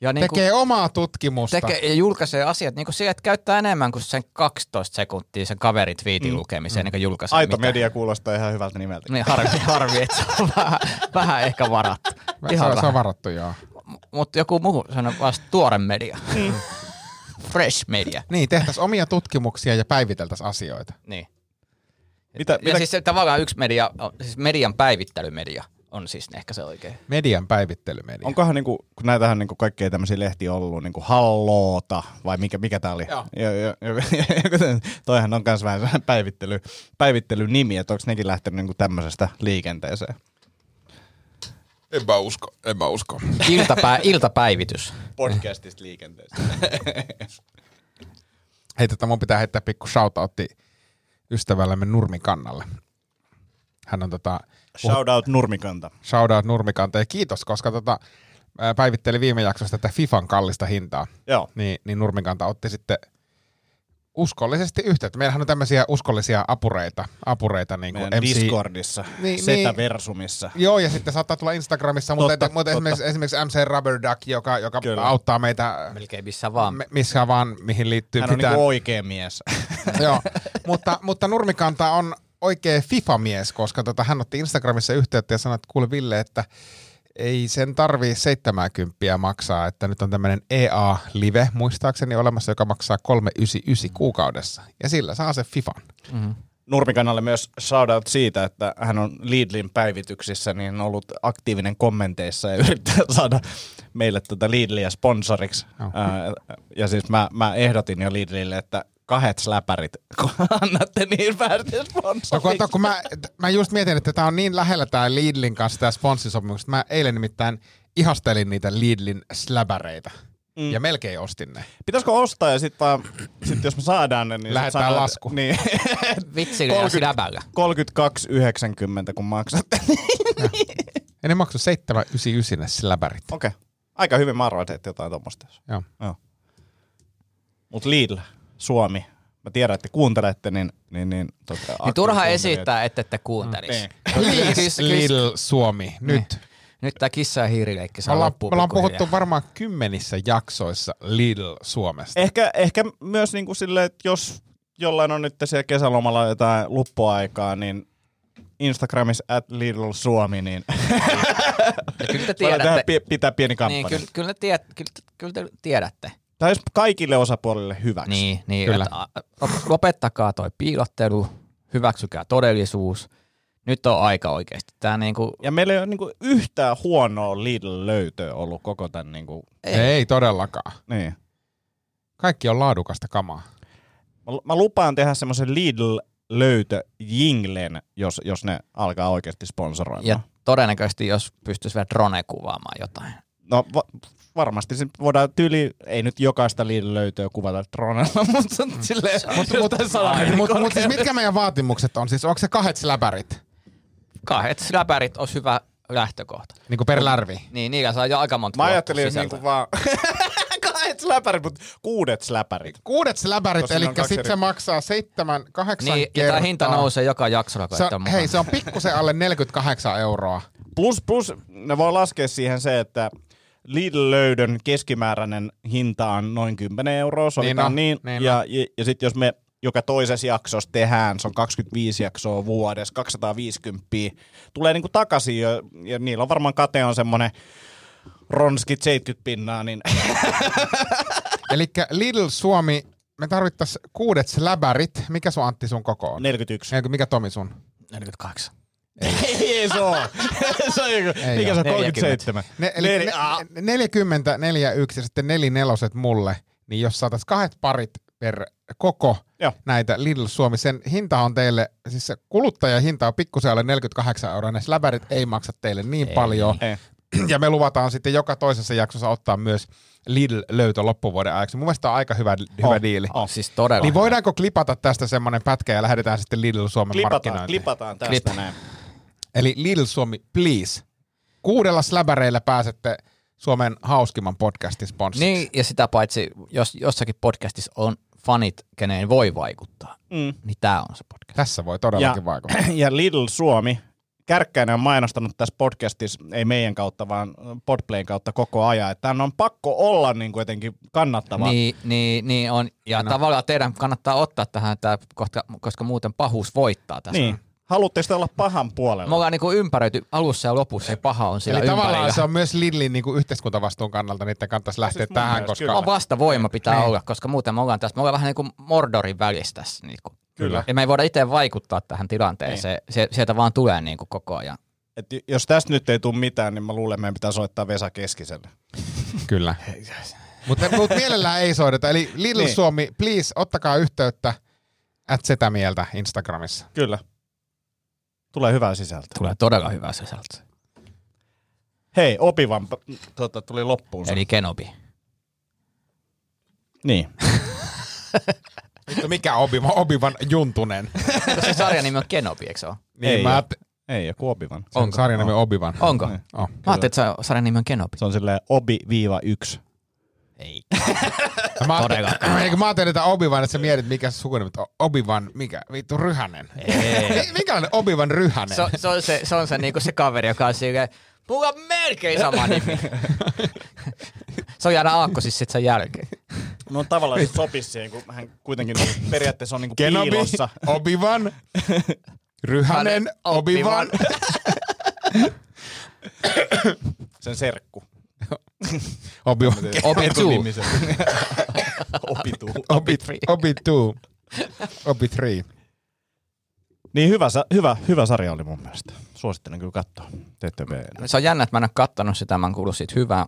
ja niinku Tekee omaa tutkimusta. tekee ja julkaisee asiat niinku sillä, että käyttää enemmän kuin sen 12 sekuntia sen kaverin twiitin lukemiseen, niin kuin julkaisee Aito mitään. media kuulostaa ihan hyvältä nimeltä. Niin harvi, [LAUGHS] harvi että se on vähän, vähän ehkä varattu. se, Ihan on, se on vähän. varattu, joo. Mutta joku muu sanoo vasta tuore media. Fresh media. Niin, tehtäisiin omia tutkimuksia ja päiviteltäisiin asioita. Niin. Mitä, Ja mitä, siis se, tavallaan yksi media, siis median päivittelymedia on siis ehkä se oikein. Median päivittelymedia. onkohan niinku, kun näitähän niinku kaikkea tämmöisiä lehtiä ollut, niinku Halloota, vai mikä, mikä tää oli? Joo. Ja, ja, ja, toihan on myös vähän päivittely, päivittelynimi, että onko nekin lähtenyt niinku tämmöisestä liikenteeseen? En mä usko, en mä usko. Iltapä, [LAUGHS] iltapäivitys. Podcastista liikenteestä. [LAUGHS] Hei, tota mun pitää heittää pikku shoutoutti ystävällemme Nurmikannalle. Hän on tota, Shout out Nurmikanta. shoutout Nurmikanta ja kiitos, koska tota, päivitteli viime jaksossa tätä FIFAn kallista hintaa. Joo. Niin, niin Nurmikanta otti sitten uskollisesti yhteyttä. Meillähän on tämmöisiä uskollisia apureita, apureita niin kuin MC. Discordissa, Niin, Setä niin. Versumissa. Joo, ja sitten saattaa tulla Instagramissa, mutta, Totta, että, mutta totta. esimerkiksi, esimerkiksi MC Rubber Duck, joka, joka Kyllä. auttaa meitä Melkein missä vaan. me- missä vaan, mihin liittyy Hän on mitään. niinku oikea mies. [LAUGHS] Joo, mutta, mutta Nurmikanta on oikea FIFA-mies, koska tota, hän otti Instagramissa yhteyttä ja sanoi, että kuule Ville, että ei sen tarvii 70 maksaa, että nyt on tämmöinen EA-live muistaakseni olemassa, joka maksaa 399 kuukaudessa. Ja sillä saa se FIFAn. Nurmikannalle myös shoutout siitä, että hän on Lidlin päivityksissä niin ollut aktiivinen kommenteissa ja [LAUGHS] yrittää saada meille tuota Lidliä sponsoriksi. Joo. Ää, ja siis mä, mä ehdotin jo Lidlille, että kahdet släpärit, [LAUGHS] kun annatte niin pääsette No, sponsoriksi. kun, kun mä, mä just mietin, että tämä on niin lähellä tämä Lidlin kanssa tämä sponssisopimus, että mä eilen nimittäin ihastelin niitä Lidlin släbäreitä. Mm. Ja melkein ostin ne. Pitäisikö ostaa ja sitten vaan, sit jos me saadaan ne, niin sit Lähettää sanotaan, lasku. [LAUGHS] Niin, läbällä. 32,90 kun maksatte. Ja ne maksoi 799 ne släbärit. Okei. Okay. Aika hyvin mä arvoin, että jotain tuommoista. Joo. Joo. Mut Lidl, Suomi, mä tiedän, että kuuntelette, niin... Niin, niin, tota, Niin turha esittää, että ette kuuntelisi. Niin. [LAUGHS] Please, Lidl Suomi, nyt. Nyt tää kissa ja hiirileikki saa ollaan, me ollaan puhuttu varmaan kymmenissä jaksoissa Lidl Suomesta. Ehkä, ehkä myös niin kuin silleen, että jos jollain on nyt siellä kesälomalla jotain luppuaikaa, niin Instagramissa at Lidl Suomi, niin [LAUGHS] Ja kyllä te tiedätte. pi- pitää pieni Niin, kampanja. kyllä, kyllä, te tiedät, kyllä, kyllä te tiedätte. Tämä olisi kaikille osapuolille hyväksi. Niin, niin Kyllä. että, lopettakaa toi piilottelu, hyväksykää todellisuus. Nyt on aika oikeasti. Tää niinku, Ja meillä ei ole niinku yhtään huonoa Lidl-löytöä ollut koko tämän niinku, Ei. Ei todellakaan. niin. Kaikki on laadukasta kamaa. Mä, mä lupaan tehdä semmoisen Lidl-löytö jinglen, jos, jos ne alkaa oikeasti sponsoroimaan. ja todennäköisesti jos pystyisi vielä drone kuvaamaan jotain. No va- varmasti se voidaan tyyli, ei nyt jokaista Lidl-löytöä kuvata dronella, [LAUGHS] mutta silleen Mutta mut, mut, salainen mut siis mitkä meidän vaatimukset on? Siis onko se kahdet släbärit? Kahdet läpärit olisi hyvä lähtökohta. Niin kuin per lärvi? Niin, niillä saa jo aika monta Mä ajattelin sisältöä. niinku vaan [LAUGHS] kahdet släpärit, mutta kuudet släpärit. Kuudet Tosin eli sitten se maksaa seitsemän, kahdeksan Niin, ja kertaa. tämä hinta nousee joka jaksolla, kun Se on, hei, se on pikkusen alle 48 euroa. Plus, plus ne voi laskea siihen se, että Lidl-löydön keskimääräinen hinta on noin 10 euroa, sovitaan Niin on, niin, niin ja, ja, ja sitten jos me joka toisessa jaksossa tehdään, se on 25 jaksoa vuodessa, 250, tulee niinku takaisin ja, ja niillä on varmaan kate on semmoinen ronskit 70 pinnaa, niin [LAUGHS] Eli Lidl Suomi, me tarvittaisiin kuudet släbärit. Mikä sun Antti sun koko on? 41. Eikö, mikä Tomi sun? 48. Ei se ole. se on joku, Ei mikä se on, 40. 37? Ne, eli Neli- ne, ah. ne, 40, 41 ja sitten nelineloset mulle. Niin jos saataisiin kahdet parit per koko Joo. näitä Lidl Suomi. Sen hinta on teille, siis se kuluttajahinta on pikkusen alle 48 euroa. Ne släbärit ei maksa teille niin ei. paljon. Ei. Ja me luvataan sitten joka toisessa jaksossa ottaa myös Lidl-löytö loppuvuoden ajaksi. Mun mielestä on aika hyvä, hyvä Oh, diili. oh. Siis todella. Niin hyvä. voidaanko klipata tästä semmoinen pätkä ja lähdetään sitten Lidl Suomen Klipataan, markkinointiin? klipataan tästä Klip. näin. Eli Lidl Suomi, please. Kuudella släbäreillä pääsette Suomen hauskimman podcastin sponsoriksi. Niin, ja sitä paitsi, jos jossakin podcastissa on fanit, keneen voi vaikuttaa, Mm. niin tämä on se podcast. Tässä voi todellakin Ja- vaikuttaa. [CLEARS THROAT] Ja Lidl Suomi, Kärkkäinen on mainostanut tässä podcastissa, ei meidän kautta, vaan Podplayn kautta koko ajan. Että tämän on pakko olla niin kuin jotenkin kannattava. Niin, niin, niin on. Ja No. tavallaan teidän kannattaa ottaa tähän, tää, koska, koska muuten pahuus voittaa tässä. niin. Haluatteko te olla pahan puolella? Me ollaan niinku ympäröity alussa ja lopussa, ei paha on siellä Eli tavallaan ympärillä. se on myös Lidlin niin kuin yhteiskuntavastuun kannalta, niiden kannattaisi lähteä Siis tähän, koska... kyllä. on vastavoima pitää Niin. olla, koska muuten me ollaan tässä, me ollaan vähän niin kuin Mordorin välissä tässä. Niin kuin. Kyllä. Ja me ei voida itse vaikuttaa tähän tilanteeseen. Se, sieltä vaan tulee niin kuin koko ajan. Et jos tästä nyt ei tule mitään, niin mä luulen, että meidän pitää soittaa Vesa Keskiselle. [LAUGHS] Kyllä. Mutta mut mielellään ei soideta. Eli Lidl Niin. Suomi, please, ottakaa yhteyttä at setä mieltä Instagramissa. Kyllä. Tulee hyvää sisältöä. Tulee todella hyvä sisältö. Hei, Opivan tota, tuli loppuun. Eli Kenobi. Niin. [LAUGHS] Vittu, mikä Obivan, Obivan Juntunen? se sarjan nimi on Kenobi, eikö se ole? Niin, Ei mä Ei, joku sen Onko? sarjan nimi on Obivan. Onko? Niin. Oh. Mä ajattelin, että se sarjan nimi on Kenobi. Se on silleen Obi-1. Ei. Mä Todellakaan. [CLEARS THROAT] Eikö mä ajattelin, että Obivan, että sä mietit, mikä se sukunimi on. Obivan, mikä? Vittu, Ryhänen. Mi- Minkälainen Obivan Ryhänen? Se, on- se, on se, se on se, niinku se kaveri, joka on silleen, mulla on melkein sama nimi. [LAUGHS] se on jäädä aakkosissa sit sen jälkeen. No tavallaan se sopisi siihen, kun hän kuitenkin niinku periaatteessa on niinku Kenobi, piilossa. Obivan, Ryhänen, Obivan. Sen serkku. Obi. Obi, [LAUGHS] Obi 2. Obi 3. Niin hyvä, hyvä, hyvä sarja oli mun mielestä. Suosittelen kyllä katsoa. TTV. Se on jännä, että mä en ole kattonut sitä, mä oon kuullut siitä hyvää.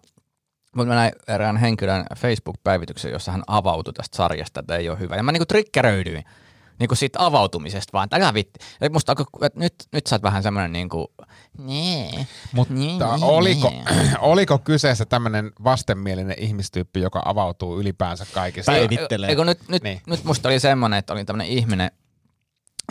Mutta mä näin erään henkilön Facebook-päivityksen, jossa hän avautui tästä sarjasta, että ei ole hyvä. Ja mä niinku triggeröidyin niinku siitä avautumisesta vaan, että älä vitti. Musta alkoi, että nyt, nyt sä oot vähän semmoinen niinku, nee, Mutta nee, oliko, nee. [CLEARS THROAT] oliko kyseessä tämmöinen vastenmielinen ihmistyyppi, joka avautuu ylipäänsä kaikista? Päivi- Vittelee. Eikö nyt, nyt, Niin. niin. nyt musta oli semmoinen, että oli tämmöinen ihminen,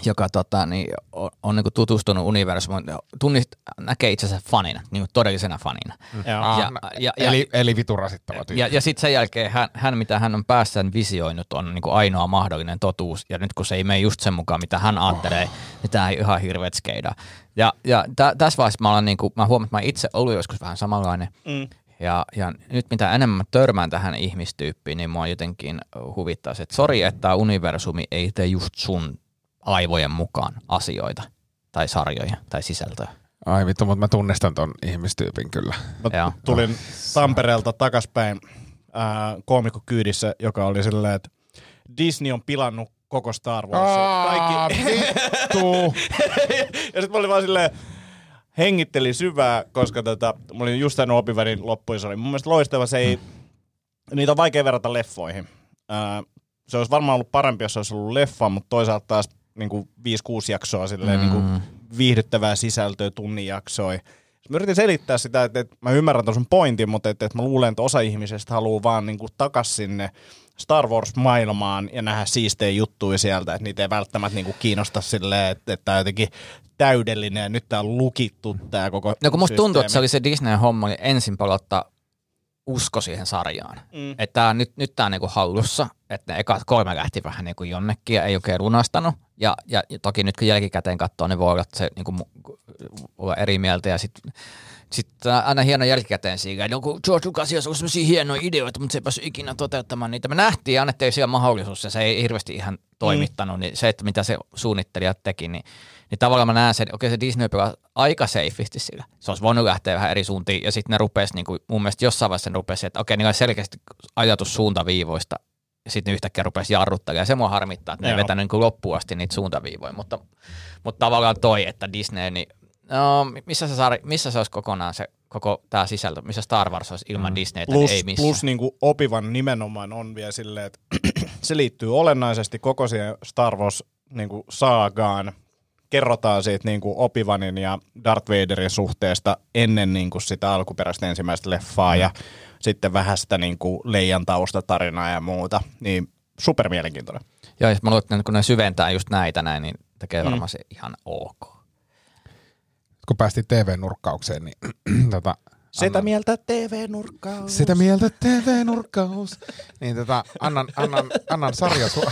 joka tota, niin, on, on niin tutustunut universumiin, tunnist, näkee itsensä fanina, niin todellisena fanina. Joo. Ah, Ja- ja- eli, eli vitu rasittava tyyppi. Ja, ja sitten sen jälkeen hän, hän, mitä hän on päässään visioinut, on niin kuin ainoa mahdollinen totuus. Ja nyt kun se ei mene just sen mukaan, mitä hän ajattelee, niin tämä ei ihan hirveet skeida. Ja, ja tä, tässä vaiheessa mä, olen niin kuin, mä huomaan, että mä itse ollut joskus vähän samanlainen. Mm. Ja, ja nyt mitä enemmän mä törmään tähän ihmistyyppiin, niin mua jotenkin huvittaa se, että sori, että tämä universumi ei tee just sun aivojen mukaan asioita tai sarjoja tai sisältöä. Ai vittu, mutta mä tunnistan ton ihmistyypin kyllä. Mä Joo. tulin Tampereelta takaspäin ää, koomikokyydissä, joka oli silleen, että Disney on pilannut koko Star Warsin. Aa, Kaikki, vittu! [LAUGHS] ja sitten mä olin vaan silleen, hengittelin syvää, koska tota, mä olin just tänne opivärin loppuun, se oli mun mielestä loistava, se ei, niitä on vaikea verrata leffoihin. Ää, se olisi varmaan ollut parempi, jos se olisi ollut leffa, mutta toisaalta taas niin kuin 5-6 jaksoa silleen, mm. niin kuin viihdyttävää sisältöä, tunnin jaksoja. Mä yritin selittää sitä, että, että mä ymmärrän tuon pointin, mutta että, että mä luulen, että osa ihmisistä haluaa vaan niin kuin takas sinne Star Wars-maailmaan ja nähdä siistejä juttuja sieltä, että niitä ei välttämättä niin kiinnosta silleen, että, että tämä on jotenkin täydellinen ja nyt tämä on lukittu tämä koko No kun musta tuntuu, että se oli se Disney-homma, oli ensin palauttaa usko siihen sarjaan. Mm. Että tää, nyt, nyt tämä on niinku hallussa, että ne ekat kolme lähti vähän niinku jonnekin ja ei oikein lunastanut. Ja, ja, ja toki nyt kun jälkikäteen katsoo, niin voi olla, että se niinku, olla eri mieltä ja sitten sit aina hieno jälkikäteen siinä, no kun George Lucas on sellaisia hienoja ideoita, mutta se ei päässyt ikinä toteuttamaan niitä. Me nähtiin ja annettiin siellä mahdollisuus ja se ei hirveästi ihan toimittanut, niin se, että mitä se suunnittelijat teki, niin, niin tavallaan mä näen sen, että okei se Disney pelaa aika safeisti sillä. Se olisi voinut lähteä vähän eri suuntiin ja sitten ne rupesi, niin kuin, mun mielestä jossain vaiheessa ne rupesi, että okei, niin on selkeästi ajatus suuntaviivoista ja sitten ne yhtäkkiä rupesi jarruttamaan ja se mua harmittaa, että ne ei vetänyt niin loppuun asti niitä suuntaviivoja, mutta, mutta tavallaan toi, että Disney, niin no, missä se, sari, missä se olisi kokonaan se koko tämä sisältö, missä Star Wars olisi ilman mm. Disneytä, Plus, niin ei missään. plus niin kuin opivan nimenomaan on vielä silleen, että [CLEARS THROAT] se liittyy olennaisesti koko siihen Star Wars niin kuin saagaan. Kerrotaan siitä niin kuin Opivanin ja Darth Vaderin suhteesta ennen niin kuin sitä alkuperäistä ensimmäistä leffaa mm. ja sitten vähän sitä niin kuin Leijan taustatarinaa ja muuta. Niin super mielenkiintoinen. Joo, ja mä luulen, että kun ne syventää just näitä näin, niin tekee varmaan se ihan ok. Kun päästiin TV-nurkkaukseen, niin [CLEARS THROAT] tota, Sitä mieltä TV-nurkkaus. sitä mieltä TV-nurkkaus. Niin tota, annan, annan, annan sarja su- [LAUGHS]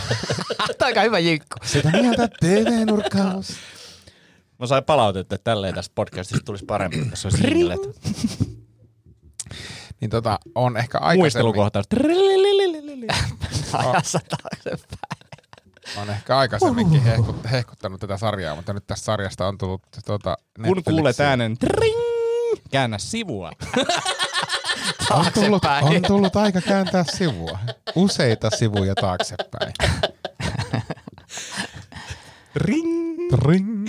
Tämä on aika hyvä jinkku. Sitä mieltä TV-nurkkaus. Mä sain palautetta, että tälleen tästä podcastista tulisi parempi, jos olisi singlet. [LAUGHS] Niin tota, on ehkä aikaisemmin, Muistelukohtaus. Ajassa taaksepäin. on ehkä aikaisemminkin hehkut, hehkuttanut tätä sarjaa, mutta nyt tästä sarjasta on tullut tota, Kun kuulet äänen tring, käännä sivua. [LAUGHS] on tullut, on tullut aika kääntää sivua. Useita sivuja taaksepäin. Ring. Ring.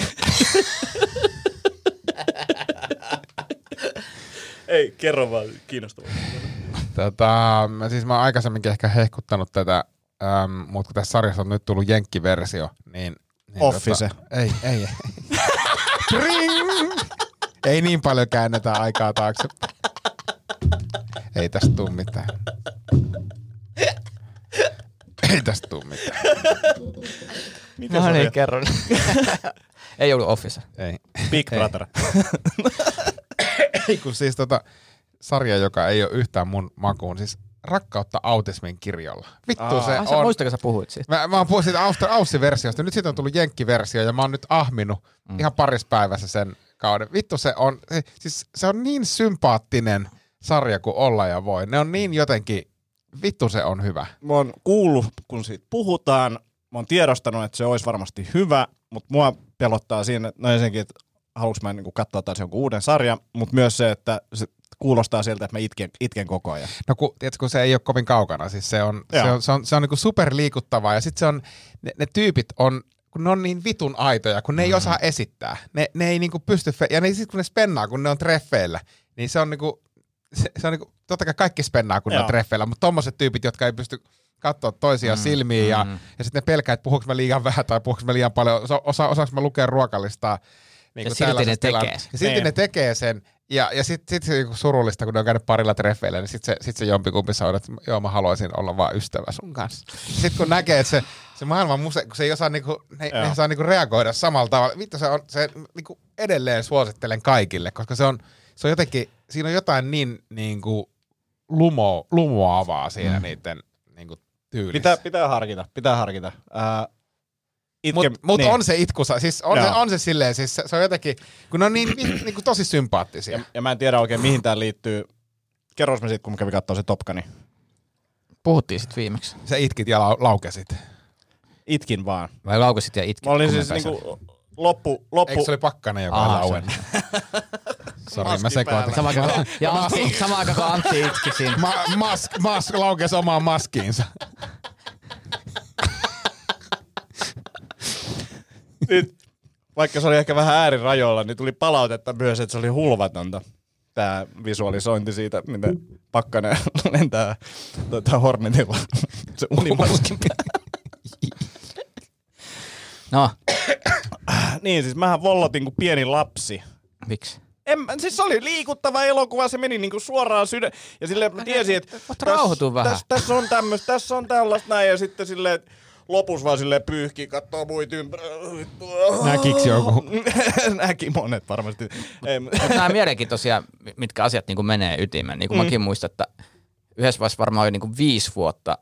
Ei, kerro vaan kiinnostavaa. Tota, mä, siis mä oon aikaisemminkin ehkä hehkuttanut tätä, äm, mutta kun tässä sarjassa on nyt tullut jenkkiversio, niin... niin Office. Tota, ei, ei, ei. [LAUGHS] Ring! Ei niin paljon käännetä aikaa taakse. Ei tästä tuu mitään. Ei tästä tuu mitään. No niin, kerron. ei ollut Office. Ei. Big Brother. Ei kun siis tota, sarja, joka ei ole yhtään mun makuun, siis Rakkautta autismin kirjolla. Vittu Aa. se Ai, on. muistako sä puhuit siitä? Mä, mä oon puhunut siitä Aussi-versiosta, nyt siitä on tullut Jenkki-versio ja mä oon nyt ahminut mm. ihan parissa päivässä sen kauden. Vittu se on, se, siis se on niin sympaattinen sarja kuin olla ja voi. Ne on niin jotenkin, vittu se on hyvä. Mä oon kuullut, kun siitä puhutaan. Mä oon tiedostanut, että se olisi varmasti hyvä, mutta mua pelottaa siinä, no ensinnäkin, että haluanko mä niinku katsoa taas jonkun uuden sarjan, mutta myös se, että se kuulostaa siltä, että mä itken, itken koko ajan. No kun, tiedätkö, kun se ei ole kovin kaukana, siis se on, se Joo. on, se on, se on niinku superliikuttavaa ja sitten se on, ne, ne tyypit on, kun ne on niin vitun aitoja, kun ne ei osaa esittää. Ne, ne ei niinku pysty, fe- ja ne, sit kun ne spennaa, kun ne on treffeillä, niin se on niinku, se, se on niinku, totta kai kaikki spennaa, kun ne Joo. on treffeillä, mutta tommoset tyypit, jotka ei pysty katsoa toisia mm, silmiin ja, mm. ja sitten ne pelkää, että puhuuko mä liian vähän tai puhuuko mä liian paljon, osa, osa, osaanko mä lukea ruokalistaa. Niin Ja silti ne tekee. Ja silti Niin. ne tekee sen. Ja, ja sitten sit se niinku surullista, kun ne on käynyt parilla treffeillä, niin sitten se, sit se jompikumpi sanoo, että joo, mä haluaisin olla vaan ystävä sun kanssa. Sitten kun näkee, että se, se maailman muse, kun se ei osaa, niinku, ne, ne saa niinku reagoida samalla tavalla. Vittu, se on se niinku edelleen suosittelen kaikille, koska se on, se on jotenkin, siinä on jotain niin niinku lumo, lumoavaa siinä mm. niiden niinku tyylissä. Pitää, pitää harkita, pitää harkita. Ää, itke, Mutta mut niin. on se itkusa, siis on, se, on se silleen, siis se, se on jotenkin, kun ne on niin, vi- niinku tosi sympaattisia. Ja, ja mä en tiedä oikein, mihin tää liittyy. Kerros me siitä, kun mä kävin katsoa se Topkani. Puhuttiin sit viimeksi. Sä itkit ja lau- laukesit. Itkin vaan. Vai laukasit ja itkit? Mä olin siis niinku loppu, loppu. Eikö se oli pakkanen, joka Aa, lauennut? [LAUGHS] Sori, mä päällä. Sama aikaan, ja Antti, sama aikaan kun Antti itki siinä. Ma- mask, mask laukesi omaan maskiinsa. [LAUGHS] Nyt, vaikka se oli ehkä vähän äärirajoilla, niin tuli palautetta myös, että se oli hulvatonta. Tämä visualisointi siitä, miten pakkanen lentää tuota, Hornetilla. [LAUGHS] se unimaskin No, Niin, siis mähän vollotin kuin pieni lapsi. miksi? En, siis se oli liikuttava elokuva, se meni niinku suoraan sydän. Ja silleen mä tiesin, että rauhoitua vähän. Tässä, tässä on tämmöistä, tässä on tällaista näin. Ja sitten silleen, lopussa vaan silleen pyyhkii, ympärillä. Vittu. Näkikö joku? [LAUGHS] Näki monet varmasti. Mutta nämä mielenkiintoisia, mitkä asiat niin menee ytimeen. Niin kuin mm. mäkin muistan, että yhdessä vaiheessa varmaan oli niin kuin viisi vuotta,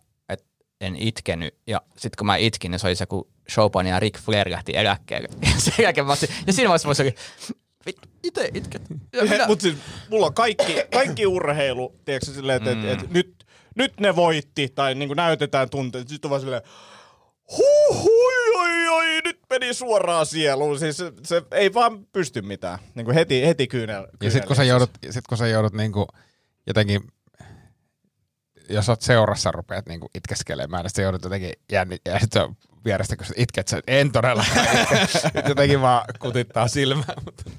en itkenyt. Ja sitten kun mä itkin, niin se oli se, kun Chopin ja Rick Flair lähti eläkkeelle. [LAUGHS] Ja sen jälkeen mä ja siinä vaiheessa mä itse itket. Minä, Mutta siis mulla on kaikki, kaikki urheilu, tiedätkö silleen, että mm. et, et, nyt, nyt ne voitti, tai niin näytetään tunteet. Sitten on vaan silleen, huh, hui, oi, oi, nyt meni suoraan sieluun. Siis se, se ei vaan pysty mitään. Niin kuin heti, heti kyynel. Ja sit kun sä joudut, sit kun sä joudut niinku jotenkin, jos oot seurassa rupeat niinku itkeskelemään, niin sit sä joudut jotenkin jännit, ja sit sä vierestä, kun itket, sä en. Nyt [LAUGHS] jotenkin vaan kutittaa silmää. Mutta Ja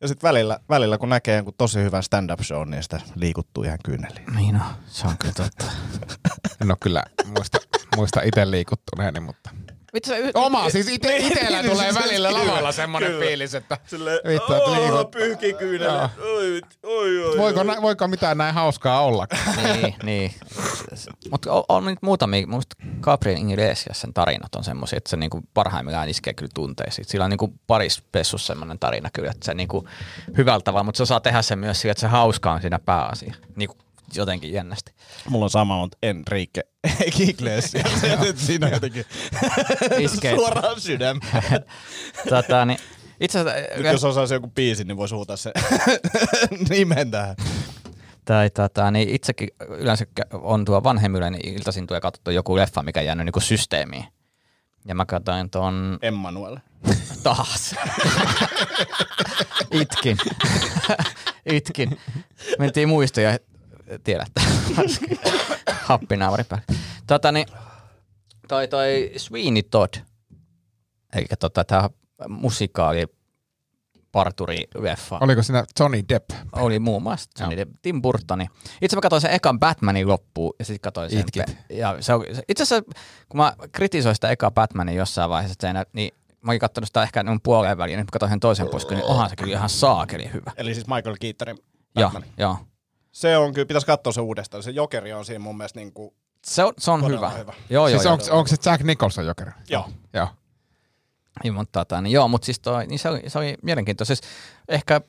Ja sitten välillä, välillä, kun näkee jonkun tosi hyvän stand-up show, niin sitä liikuttuu ihan kyyneliin. Niin no, se on kyllä totta. En ole kyllä muista, muista itse liikuttuneeni, mutta... Vittu se y- Oma, siis ite, Niin, itellä niin, tulee siis välillä lavalla semmoinen kyllä. fiilis, että Silleen, Vittu, että liikuttaa. Joo. Oi, oi, oi, voiko, oi. nä, voiko mitään näin hauskaa olla? [LAUGHS] niin, niin. Mutta on, on nyt muutamia, muista Gabriel Iglesias sen tarinat on semmoisia, että se niinku parhaimmillaan iskee kyllä tunteisiin. Sillä on niinku parispessus semmoinen tarina kyllä, että se niinku hyvällä tavalla, mutta se osaa tehdä sen myös sillä, että se hauska on siinä pääasia. Niinku jotenkin jännästi. Mulla on sama, mutta Enrique [LAUGHS] Iglesias. [LAUGHS] Siinä on jotenkin Iskee. suoraan sydämään. [LAUGHS] tota, niin, itse asiassa, Nyt jos osaisi joku biisi, niin voisi huutaa se nimen tähän. tai, tota, niin itsekin yleensä on tuo vanhemmille, niin iltaisin tulee katsottu joku leffa, mikä on jäänyt niinku systeemiin. Ja mä katsoin ton Emmanuel. Taas. Itkin. Itkin. Mentiin muistoja, tiedätte. [LAUGHS] Happinaamari päällä. Tota niin, toi, toi Sweeney Todd, eli tota, tää musikaali parturi leffa. Oliko siinä Johnny Depp? Oli muun muassa Johnny Depp, Tim Burtoni. Itse mä katsoin sen ekan Batmanin loppuun ja sitten katsoin sen. Itkit. pe- Ja se on, se- itse asiassa, kun mä kritisoin sitä ekaa Batmanin jossain vaiheessa, sen, niin mä olin katsonut sitä ehkä noin puoleen väliin, niin mä katsoin sen toisen puolen, niin onhan se kyllä ihan saakeli hyvä. Eli siis Michael Keatonin Joo, Batman. joo. Se on kyllä, pitäisi katsoa se uudestaan. Se jokeri on siinä mun mielestä niin kuin, Se on, se on hyvä. hyvä. Joo, joo, siis joo. onko, onko se Jack Nicholson jokeri? joo. Joo. Niin, mutta, tota, niin, joo, mutta siis toi, niin se, oli, se oli mielenkiintoista. Siis ehkä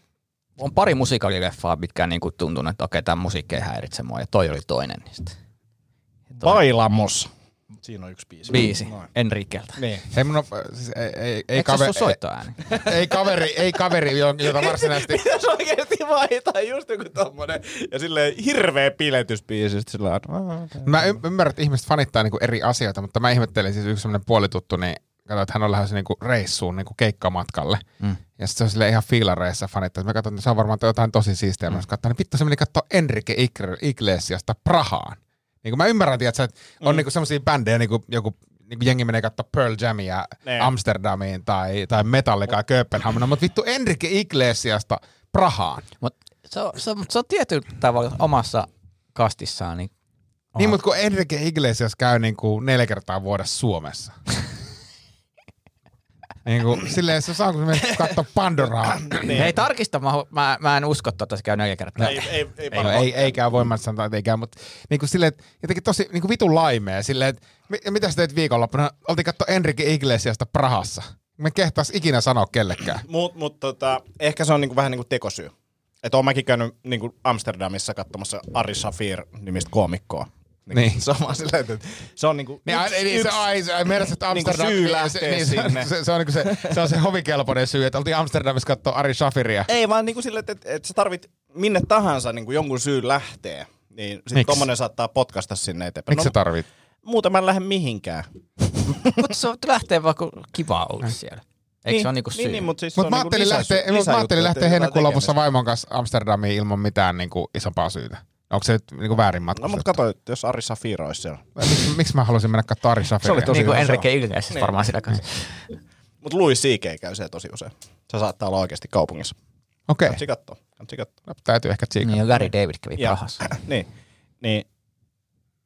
on pari musiikaalileffaa, mitkä niin kuin tuntuu, että okei, tämä musiikki ei häiritse mua, ja toi oli toinen niistä. Bailamos. Siinä on yksi biisi. Biisi, Noin. Enrikeltä. Niin. Hei, mun on, siis ei, ei, ei, Eikö se ole kaveri, soittoääni? ei, [LAUGHS] ei, kaveri, ei kaveri, jo- jota [LAUGHS] varsinaisesti... Pitäisi oikeesti vaihtaa just joku tommonen. Ja silleen hirveä piletysbiisi. Sillä. Mä y- ymmärrän, että ihmiset fanittaa niinku eri asioita, mutta mä ihmettelin siis yksi semmoinen puolituttu, niin katsoin, että hän on lähdössä niinku reissuun niinku keikkamatkalle. Mm. Ja sitten se on silleen ihan fiilareissa fanittaa. Mä katsoin, että se on varmaan jotain tosi siistiä. Mm. Mä katsoin, niin vittu se meni katsoa Enrique Iglesiasta Prahaan. Niin kuin mä ymmärrän, tiedätkö, että on mm. niinku semmoisia bändejä, niin kuin joku niin kuin jengi menee katsoa Pearl Jamia Ne. Amsterdamiin tai, tai Metallicaa Kööpenhaminaan, mutta vittu Enrique Iglesiasta Prahaan. Mut se, on, se, on, se on tietyllä tavalla omassa kastissaan. Niin, Niin, mutta kun Enrique Iglesias käy niin kuin neljä kertaa vuodessa Suomessa. [LAUGHS] niin kuin, silleen se saa, kun se menee katsoa Pandoraa. niin. Hei tarkista, mä, mä, mä en usko, että se käy neljä kertaa. Ei, ei, ei, ei, no, ei, ei käy voimaan sanoa, että ei käy, mutta niin kuin silleen, että jotenkin tosi niin kuin vitun laimea. Silleen, että mitä sä teet viikonloppuna? Oltiin katsoa Enrique Iglesiasta Prahassa. Mä en kehtaisi ikinä sanoa kellekään. Mut, mut tota, ehkä se on niinku vähän niinku tekosyy. Että oon mäkin käynyt niinku Amsterdamissa katsomassa Ari Safir nimistä koomikkoa. Niin. Se on vaan silleen, että se on niinku Niin, yksi, yksi, niin, yksi, se, ai, se, meidän, että niinku Amsterdam, syy se- lähteä niin, se, sinne. Se, se, on, niin se, se, on se hovikelpoinen syy, että oltiin Amsterdamissa katsoa Ari Shafiria. Ei vaan niinku silleen, että, että, että sä tarvit minne tahansa niinku jonkun syyn lähtee. Niin sit tommonen saattaa potkasta sinne eteenpäin. Miksi sä tarvit? Muuten mä en lähde mihinkään. [LAUGHS] Mutta se on- lähtee vaan, kun kiva olla siellä. Eikö se ole niinku syy? Niin, niin, mutta siis Mutta se mä on ajattelin niinku lähteä, lisä, mut mä ajattelin lähteä heinäkuun lopussa vai... vaimon kanssa Amsterdamiin ilman mitään niin kuin, isompaa syytä. Onko se nyt niin kuin väärin No matkustettu? mutta kato, jos Ari Safir olisi siellä. Miksi, miksi mä haluaisin mennä katsoa Ari Shafiria? Se oli tosi niin kuin. Enrique Iglesias Niin. varmaan sillä kanssa. Mutta Louis C.K. käy siellä tosi usein. Se saattaa olla oikeasti kaupungissa. Okei. Kansi kattoo. no, täytyy ehkä tsiikata. Niin, ja Larry David kävi Ja- Prahassa. [LAUGHS] niin. Niin.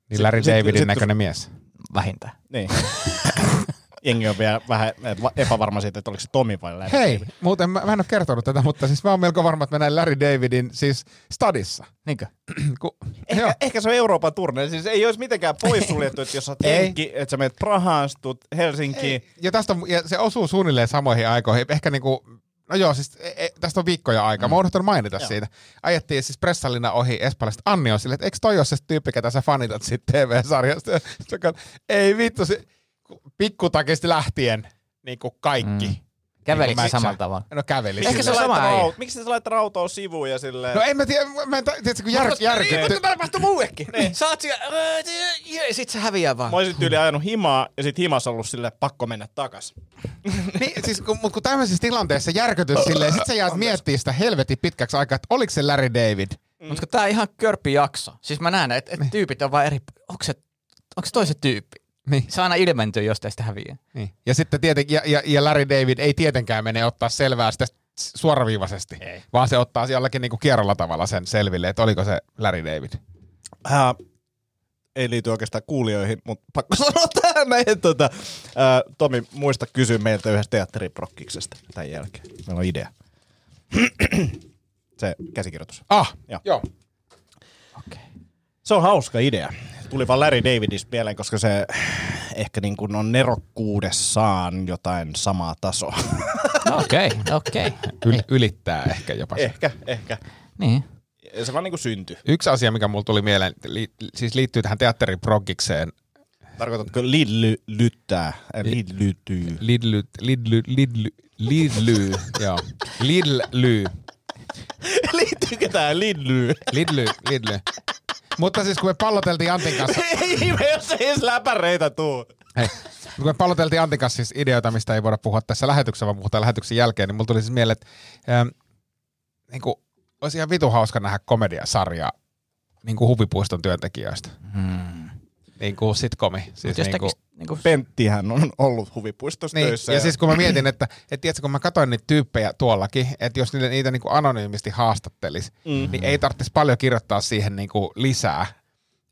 Niin Larry sit- Davidin sit- näköinen mies. Vähintään. Niin. [LAUGHS] Jengi on vielä vähän epävarma siitä, että oliko se Tomi vai Larry Hei, David. muuten mä, mä en ole kertonut tätä, mutta siis mä oon melko varma, että mä näin Larry Davidin siis stadissa. Niinkö? [CLEARS THROAT] Ku, Ehkä, joo. ehkä se on Euroopan turne. Siis ei olisi mitenkään poissuljettu, että jos sä Ei. Jenkki, että sä menet Prahaan, tuut Helsinkiin. Ja, tästä on, ja se osuu suunnilleen samoihin aikoihin. Ehkä niinku, no joo, siis e, e, tästä on viikkoja aikaa. Mm. Mä oon unohtanut mainita Joo. siitä. Ajettiin siis pressallina ohi Espalasta. Anni on silleen, että eikö toi ole se tyyppi, ketä sä fanitat siitä TV-sarjasta? [LAUGHS] Ei vittu, se, pikkutakista lähtien niin kuin kaikki. Mm. Mm. Kävelikö Niin samalla tavalla? No käveli. Ehkä silleen. se on sama äijä. aut- Miksi sä laittanut autoa sivuun ja silleen... No en mä tiedä, mä en, tiedätkö, kun jär, järkytty. tapahtuu muuekin. Niin. Sä oot siellä, ja sit se häviää vaan. Mä olisin tyyli ajanut himaa ja sit himassa ollut sille pakko mennä takas. [LAUGHS] Niin, siis kun, mut kun tämmöisessä tilanteessa järkytyt silleen, sit sä jäät miettimään sitä helvetin pitkäksi aikaa, että oliko se Larry David. Mm. Mutta tää on ihan körppi jakso. Siis mä näen, että et tyypit on vaan eri... Onko se, onko se toiset tyyppi? Niin. Se aina ilmentyy, jos tästä häviää. Niin. Ja sitten tietenkin, ja, ja, ja Larry David ei tietenkään mene ottaa selvää sitä suoraviivaisesti, Ei. vaan se ottaa jollakin niinku kierrolla tavalla sen selville, että oliko se Larry David. Äh, ei liity oikeastaan kuulijoihin, mutta pakko [LAUGHS] sanoa tähän näin. Tota, äh, Tomi, muista kysyä meiltä yhdestä teatteriprokkiksesta tämän jälkeen. Meillä on idea. [CLEARS THROAT] se käsikirjoitus. Ah, Joo. joo. Se on hauska idea. Tuli vaan Larry Davidis mieleen, koska se ehkä niin kuin on nerokkuudessaan jotain samaa tasoa. Okei, okei. Yl- ylittää ehkä jopa se. ehkä, ehkä. Niin. Se vaan niin kuin syntyi. Yksi asia, mikä mulla tuli mieleen, li, siis liittyy tähän teatteriproggikseen. Tarkoitatko lidlyttää? Äh, lidlytyy. Lidly, lidly, lidly, lidly, joo. Lidly, Liittyykö tää lidly? lidly, lidly. Mutta siis kun me palloteltiin Antin kanssa, [LAUGHS] Ei ihme, jos ei edes läpäreitä tuu. hei, kun me palloteltiin Antin kanssa siis ideoita, mistä ei voida puhua tässä lähetyksessä, vaan puhutaan lähetyksen jälkeen, niin mulla tuli siis mieleen, että ähm, niin kuin, olisi ihan vitu hauska nähdä komediasarjaa niin kuin huvipuiston työntekijöistä. Hmm. Niin kuin sitcomi. Siis Jos niin kuin, tekis, niinku, Penttihän on ollut huvipuistossa Niin, töissä. ja siis kun mä mietin, että, että tiedätkö, kun mä katsoin niitä tyyppejä tuollakin, että jos niitä, niitä niin kuin anonyymisti haastattelis, mm. niin ei tarvitsisi paljon kirjoittaa siihen niin kuin lisää,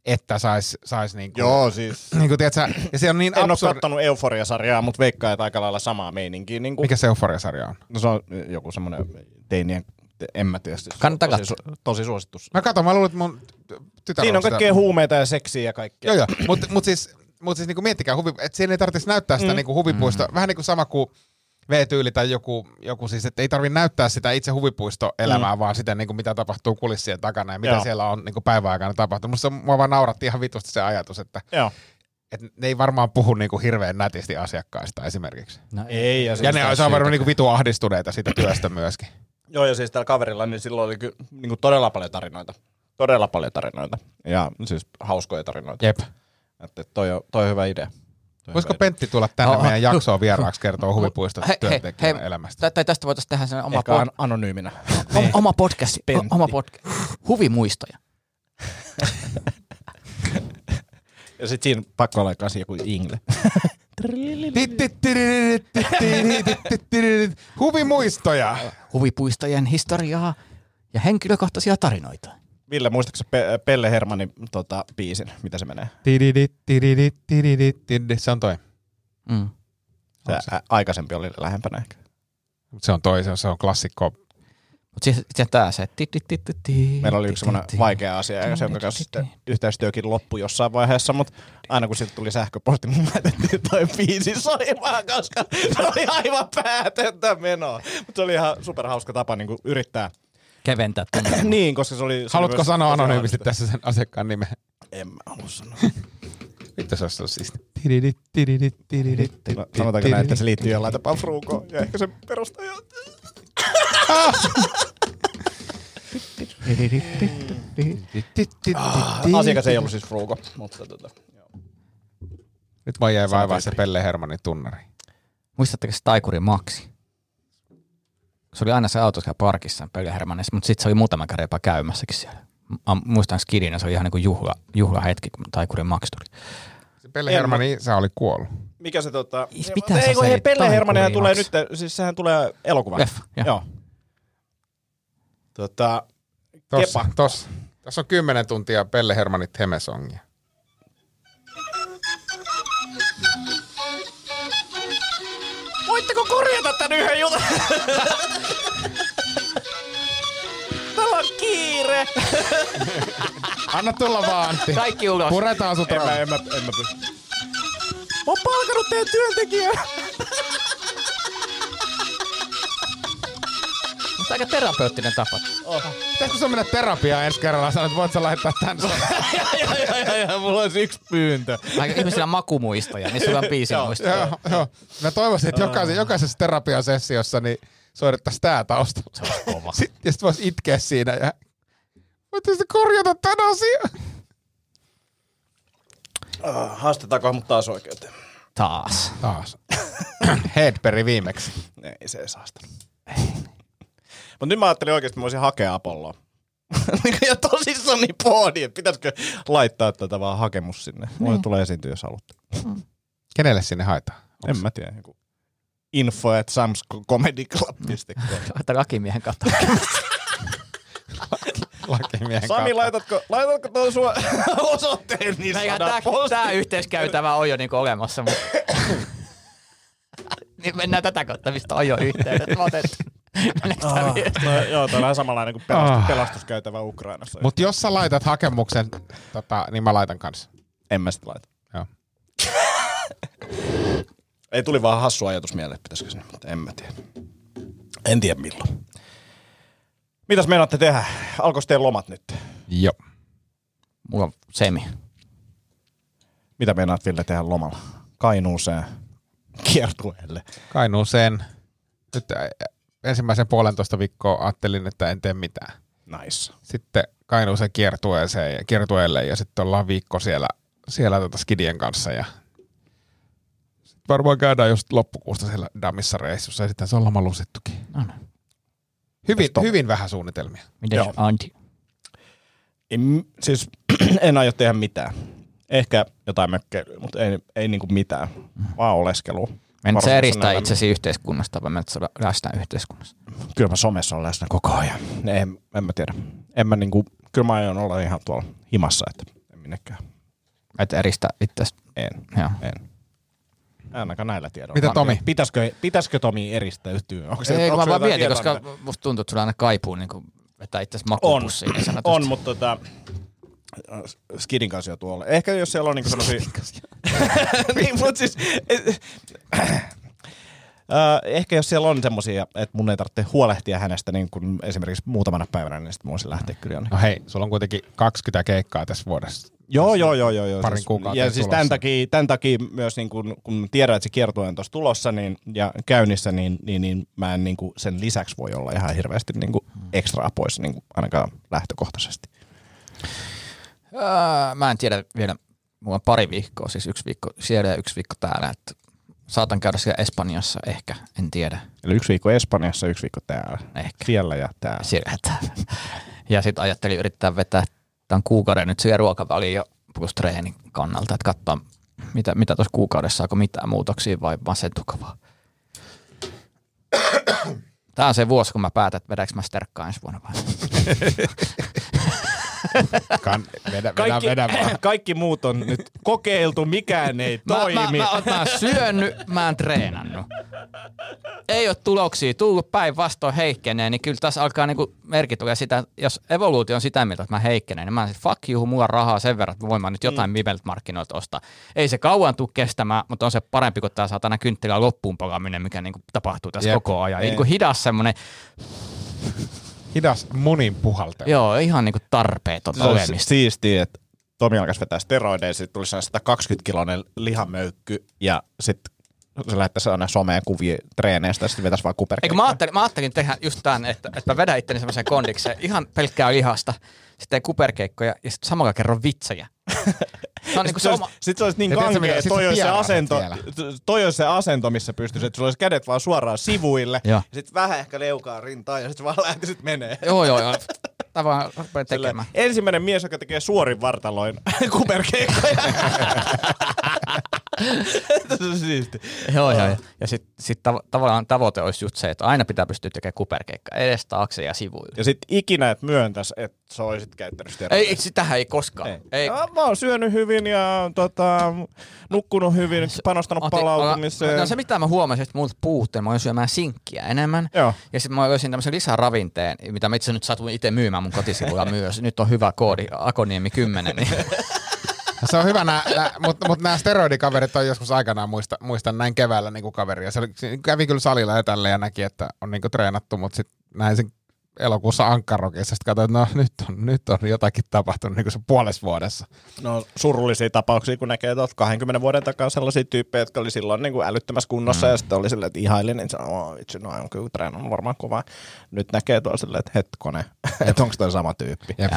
että sais, sais niin kuin, Joo, siis... niin kuin, tiedätkö, ja se on niin En ole absurd... kattonut Euphoria-sarjaa, mutta veikkaa, että aika lailla samaa meininkiä. Niin kuin, Mikä se Euphoria-sarja on? No se on joku semmoinen teinien, en mä tiedä. siis Kannattaa tosi, su- tosi suosittu. Mä katson, mä luulen, että mun tytär Siinä on sitä- kaikkea huumeita ja seksiä ja kaikkea. Joo, joo, mutta mut siis, mut siis niinku miettikää, huvi, että siinä ei tarvitsisi näyttää sitä mm. niinku huvipuisto, mm. vähän niin kuin sama kuin V-tyyli tai joku, joku siis, että ei tarvitse näyttää sitä itse huvipuistoelämää, mm. vaan sitä, niin kuin mitä tapahtuu kulissien takana ja mitä Joo. siellä on niin kuin päiväaikana tapahtunut. Musta mua vaan nauratti ihan vitusti se ajatus, että, Joo. että ne ei varmaan puhu niin kuin hirveän nätisti asiakkaista esimerkiksi. no, Ei, ja, Ja siis ne taas on varmaan niin kuin vitu ahdistuneita siitä työstä myöskin. [CLEARS THROAT] Joo, ja siis tällä kaverilla, niin silloin oli ky- niin kuin todella paljon tarinoita. Todella paljon tarinoita. Ja siis hauskoja tarinoita. Jep. Että toi on, toi on hyvä idea. Toi Voisiko hyvä idea. Pentti tulla tänne Oh, meidän oh, jaksoon vieraaksi kertoa huvipuiston työntekijän elämästä? Tai, tästä voitaisiin tehdä sen oma, Ehkä pod, an- anonyyminä. oma, oma podcast. Pentti. Oma podcast. Huvimuistoja. [LAUGHS] Ja sit siinä pakko olla kanssa joku ingle. [LAUGHS] Huvimuistoja. Huvipuistojen historiaa ja henkilökohtaisia tarinoita. Ville, muistatko Pelle Hermanin tota, biisin? Mitä se menee? Se on toi. Mm. Se ä- aikaisempi oli lähempänä ehkä. Se on toi, se on, se on klassikko. Mutta siis se tää se. Meillä oli yksi semmoinen vaikea asia, ja se jonka kanssa sitten yhteistyökin loppui jossain vaiheessa, mutta aina kun sitten tuli sähköposti, niin laitettiin toi biisi soimaan, koska se oli aivan päätöntä menoa. Mutta se oli ihan superhauska tapa niin yrittää. Keventää [CLEARS THROAT] tunnelmaa. niin, koska se oli... se oli Haluatko myös sanoa anonyymisti tässä sen asiakkaan nimen? En mä halua sanoa. [LAUGHS] Vittu se olisi siis. No, Sanotaanko näin, että se liittyy jollain tapaa Fruukoon, ja ehkä se perustaja... Asiakas ei ollut siis Fruuko, mutta tota, joo. Nyt mä jäi vaivaa se. Pelle Hermanin tunnari. Muistatteko se taikuri Maxi? Se oli aina se auto siellä parkissa Pöly Hermannissa, mutta sitten se oli muutama kerran jopa käymässäkin siellä. Mä muistan skidinä, se oli ihan niin kuin juhla, juhlahetki, kun taikuri Max tuli. Se Pelle En Hermanin isä oli kuollut. Mikä se tota... Is- mitä ei, kun hei? Pelle Hermannihan tulee nyt, siis sehän tulee elokuva. Leffa, joo. Joo. Tota, Tossa, Kepa. tossa. Tässä on 10 tuntia Pelle Hermanit Hemesongia. Voitteko korjata tän yhden jutun? [LAUGHS] [LAUGHS] Anna tulla vaan Antti. Kaikki ulos. Puretaan sut En mä, en mä, en mä pysty. Mä oon palkanut teidän työntekijää. Mutta aika terapeuttinen tapa. Pitäisikö sun mennä terapiaan ensi kerralla? Sanoit, voit sä laittaa tän sun. ja, ja, ja, ja, mulla olisi yksi pyyntö. Aika ihmisillä on makumuistoja, niin sulla on biisin muistoja. Joo, joo. Mä toivoisin, että jokaisessa, jokaisessa terapiasessiossa niin soitettaisiin tää kova. Sitten, ja sit voisi itkeä siinä ja voitte korjata tän asian. Uh, haastetaanko mut taas oikeuteen? Taas. Taas. [CLEARS THROAT] Headberry viimeksi. Ei se ei saasta. Mutta nyt mä ajattelin oikeasti, että mä voisin hakea Apolloa. [LAUGHS] Niinku, ja tosissaan niin pohdin, että pitäisikö laittaa tätä vaan hakemus sinne. Mulle tulee esiintyä, jos haluatte. Kenelle sinne haetaan? En mä tiedä. Joku info at samscomedyclub.com. Laita lakimiehen kautta. [LAUGHS] Lakimiehen Sami, kautta. laitatko, laitatko tuon sua [LAUGHS] osoitteen niin tää, tää yhteiskäytävä on jo niinku olemassa, mutta... [LAUGHS] niin mennään tätä kautta, mistä on jo yhteydet. Mä Ah, viesti? no, joo, toi on samanlainen kuin pelastus, Ah. pelastuskäytävä Ukrainassa. Mut jos sä laitat hakemuksen, tota, niin mä laitan kanssa. en mä sitä laita. Joo. Ei tuli vaan hassu ajatus mieleen, pitäisikö sinne, mutta en mä tiedä. En tiedä milloin. Mitäs meinaatte tehdä? Alkoiko teidän lomat nyt? Joo. Mulla on semi. Mitä meinaat Ville tehdä lomalla? Kainuuseen kiertueelle. Kainuuseen. Nyt ensimmäisen puolentoista viikkoa ajattelin, että en tee mitään. Nice. Sitten Kainuuseen kiertueeseen ja kiertueelle ja sitten ollaan viikko siellä, siellä tota skidien kanssa ja sit varmaan käydään just loppukuusta siellä Damissa reissussa ja sitten se on loma lusittukin. No niin. Hyvin, hyvin vähän suunnitelmia. Miten Joo. Antti? En, siis [CLEARS THROAT] en aio tehdä mitään. Ehkä jotain mökkeilyä, mutta ei, ei niinku mitään. Vaan oleskelua. Menet sä eristää itsesi yhteiskunnasta vai menet läsnä yhteiskunnassa? Kyllä mä somessa olen läsnä koko ajan. En, en mä tiedä. En mä niinku, kyllä mä aion olla ihan tuolla himassa, että en minnekään. Et eristä itsesi. En, Joo. en. Ainakaan näillä tiedoilla. Mitä Tomi? Pitäisikö, pitäisikö Tomi eristäytyä? Onko Ei, kun onko mä vaan mietin, koska mitä- musta tuntuu, että sulla aina kaipuu niin kuin vetää itse On, makupussiin. niin sanotusti. on, mutta tota, Skidin kanssa jo tuolla. Ehkä jos siellä on niinku semmosia... [LAUGHS] [LAUGHS] niin, mut siis... Äh, ehkä jos siellä on semmosia, että mun ei tarvitse huolehtia hänestä niin kuin esimerkiksi muutamana päivänä, niin sitten voisin lähteä kyllä jonnekin. No hei, sulla on kuitenkin 20 keikkaa tässä vuodessa. Joo, joo, joo, joo. joo. Parin siis, kuukauden Ja siis tulossa. tämän takia, tämän takia myös niin kun, kun tiedän, että se kiertue on tuossa tulossa niin, ja käynnissä, niin, niin, niin mä en niin kuin sen lisäksi voi olla ihan hirveästi niin kuin ekstraa pois niin kuin ainakaan lähtökohtaisesti. Öö, mä en tiedä vielä, mulla on pari viikkoa, siis yksi viikko siellä ja yksi viikko täällä. Että saatan käydä siellä Espanjassa ehkä, en tiedä. Eli yksi viikko Espanjassa, yksi viikko täällä. Ehkä. Siellä ja täällä. Siellä ja täällä. Ja sitten ajattelin yrittää vetää tämän kuukauden nyt siihen ruokaväliin jo plus treenin kannalta, että katsoa, mitä, mitä tuossa kuukaudessa, saako mitään muutoksia vai masentuko vaan. Tämä on se vuosi, kun mä päätän, että vedänkö mä sterkkaa ensi vuonna vai. [LAUGHS] Kan, vedä, Kaikki, vedä, vedä vaan. [CLEARS THROAT] kaikki muut on nyt kokeiltu, mikään ei Mä, toimi. mä, mä, oon- mä oon syönyt, mä oon treenannut. Ei ole tuloksia tullut päinvastoin heikkenee, niin kyllä tässä alkaa niinku merkit tulee sitä, jos evoluutio on sitä mieltä, että mä heikkenen, niin mä oon fuck you, mulla on rahaa sen verran, että voin mä nyt jotain mm. markkinoilta ostaa. Ei se kauan tule kestämään, mutta on se parempi kuin tämä saatana kynttilä loppuun palaminen, mikä niinku tapahtuu tässä Jep. koko ajan. Ei. Niinku hidas semmonen, Hidas munin puhaltelu. joo, ihan niinku tarpeeton Se olemista. siistiä, että Tomi alkaisi vetää steroideja, sitten tuli sellainen 120 kiloinen lihamöykky ja sitten se lähettäisi aina someen kuvia treeneistä ja sitten vetäisi vaan Eikö kuperkeikkaa. mä ajattelin, mä ajattelin tehdä just tämän, että, että mä vedän itteni semmoiseen kondikseen, ihan pelkkää lihasta, sitten kuperkeikkoja ja sitten samalla kerran vitsejä. [LAUGHS] Se on niinku se Sitten oma... sit se olisi niin Ja kankea, että toi olisi se asento, toi olisi se asento, missä pystyisi, että sulla olisi kädet vaan suoraan sivuille, Joo. ja sitten vähän ehkä leukaa rintaan, ja sitten vaan lähtisit menee. Joo, joo, joo. Tavallaan rupean tekemään. Ensimmäinen mies, joka tekee suorin vartaloin [LAUGHS] kuperkeikkoja. [LAUGHS] [LAUGHS] Se on siisti. Joo, joo. joo. Ja sitten sit tav- tavallaan tavoite olisi just se, että aina pitää pystyä tekemään kuperkeikkaa edes taakse ja sivuille. Ja sitten ikinä et myöntäisi, että sä olisit käyttänyt steroideja. Ei, sitähän ei koskaan. Ei. Ei. Ja mä oon syönyt hyvin ja tota, nukkunut hyvin, panostanut Otin- palautumiseen. No se mitä mä huomasin, että multa puuttuu, mä olin syömään sinkkiä enemmän. Joo. Ja sitten mä löysin tämmöisen lisäravinteen, mitä mä itse nyt satuin itse myymään mun kotisivuilla myös. Nyt on hyvä koodi, Akoniemi 10. Niin. [LAUGHS] Se on hyvä, nää, nää, mutta mut nämä steroidikaverit on joskus aikanaan, muista, muistan näin keväällä niin kaveri. Ja se, oli, se kävi kyllä salilla ja tälle ja näki, että on niin treenattu, mutta sitten näin sen elokuussa Ankkarokissa. Sitten katsoin, että no nyt on, nyt on jotakin tapahtunut niin se puolessa vuodessa. No surullisia tapauksia, kun näkee tuolta 20 vuoden takaa sellaisia tyyppejä, jotka oli silloin niin kuin älyttömässä kunnossa mm. ja sitten oli silleen, että ihailin, niin sanoi, oh, itse, no on kyllä treenannut varmaan kovaa. Nyt näkee tuolla silleen, että hetkone, [LAUGHS] että onko toi sama tyyppi. Jep.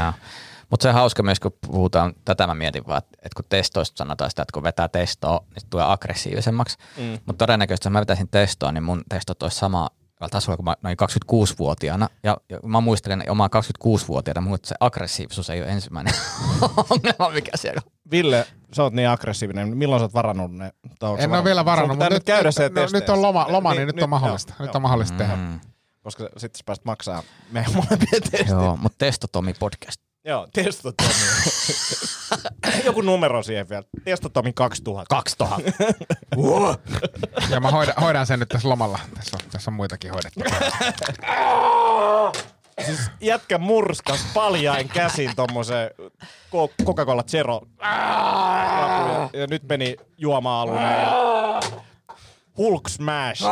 Mutta se on hauska myös, kun puhutaan, tätä mä mietin vaan, että kun testoista sanotaan sitä, että kun vetää testoa, niin se tulee aggressiivisemmaksi. Mm. Mutta todennäköisesti, jos mä vetäisin testoa, niin mun testot olisi sama taisi olla kun mä noin 26-vuotiaana, ja, ja mä muistelen omaa 26-vuotiaana, mutta se aggressiivisuus ei ole ensimmäinen [LAUGHS] ongelma, mikä siellä on. Ville, sä oot niin aggressiivinen. Milloin sä oot varannut ne? En ole vielä varannut, mutta nyt, käydä se no, nyt on loma, loma niin, nyt on mahdollista. joo, Nyt on mahdollista tehdä. Mm. Koska sitten sä pääset maksaa meidän molempien testit. Joo, mutta Testotomi podcast. Joo, testotomi. [LAUGHS] Joku numero siihen vielä. Testotomi 2000. 2000. [LAUGHS] Ja mä hoidan, hoidan sen nyt tässä lomalla. Tässä on, tässä on muitakin hoidettu. [LAUGHS] Siis jätkä murskas paljain käsin tommoseen Coca-Cola Zero. Ja, ja nyt meni juoma-alueen ja Hulk Smash.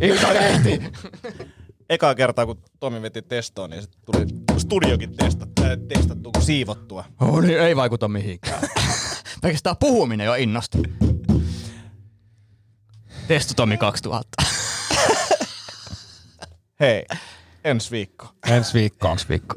Iltalehti. Eka kertaa, kun Tomi veti testoon, niin se tuli studiokin testa, äh, testattua, kun siivottua. Oh, niin ei vaikuta mihinkään. [LAUGHS] Pelkästään puhuminen jo innosti. Testotomi 2000. Hei, ensi viikko. Ensi viikkoon. Ensi viikko.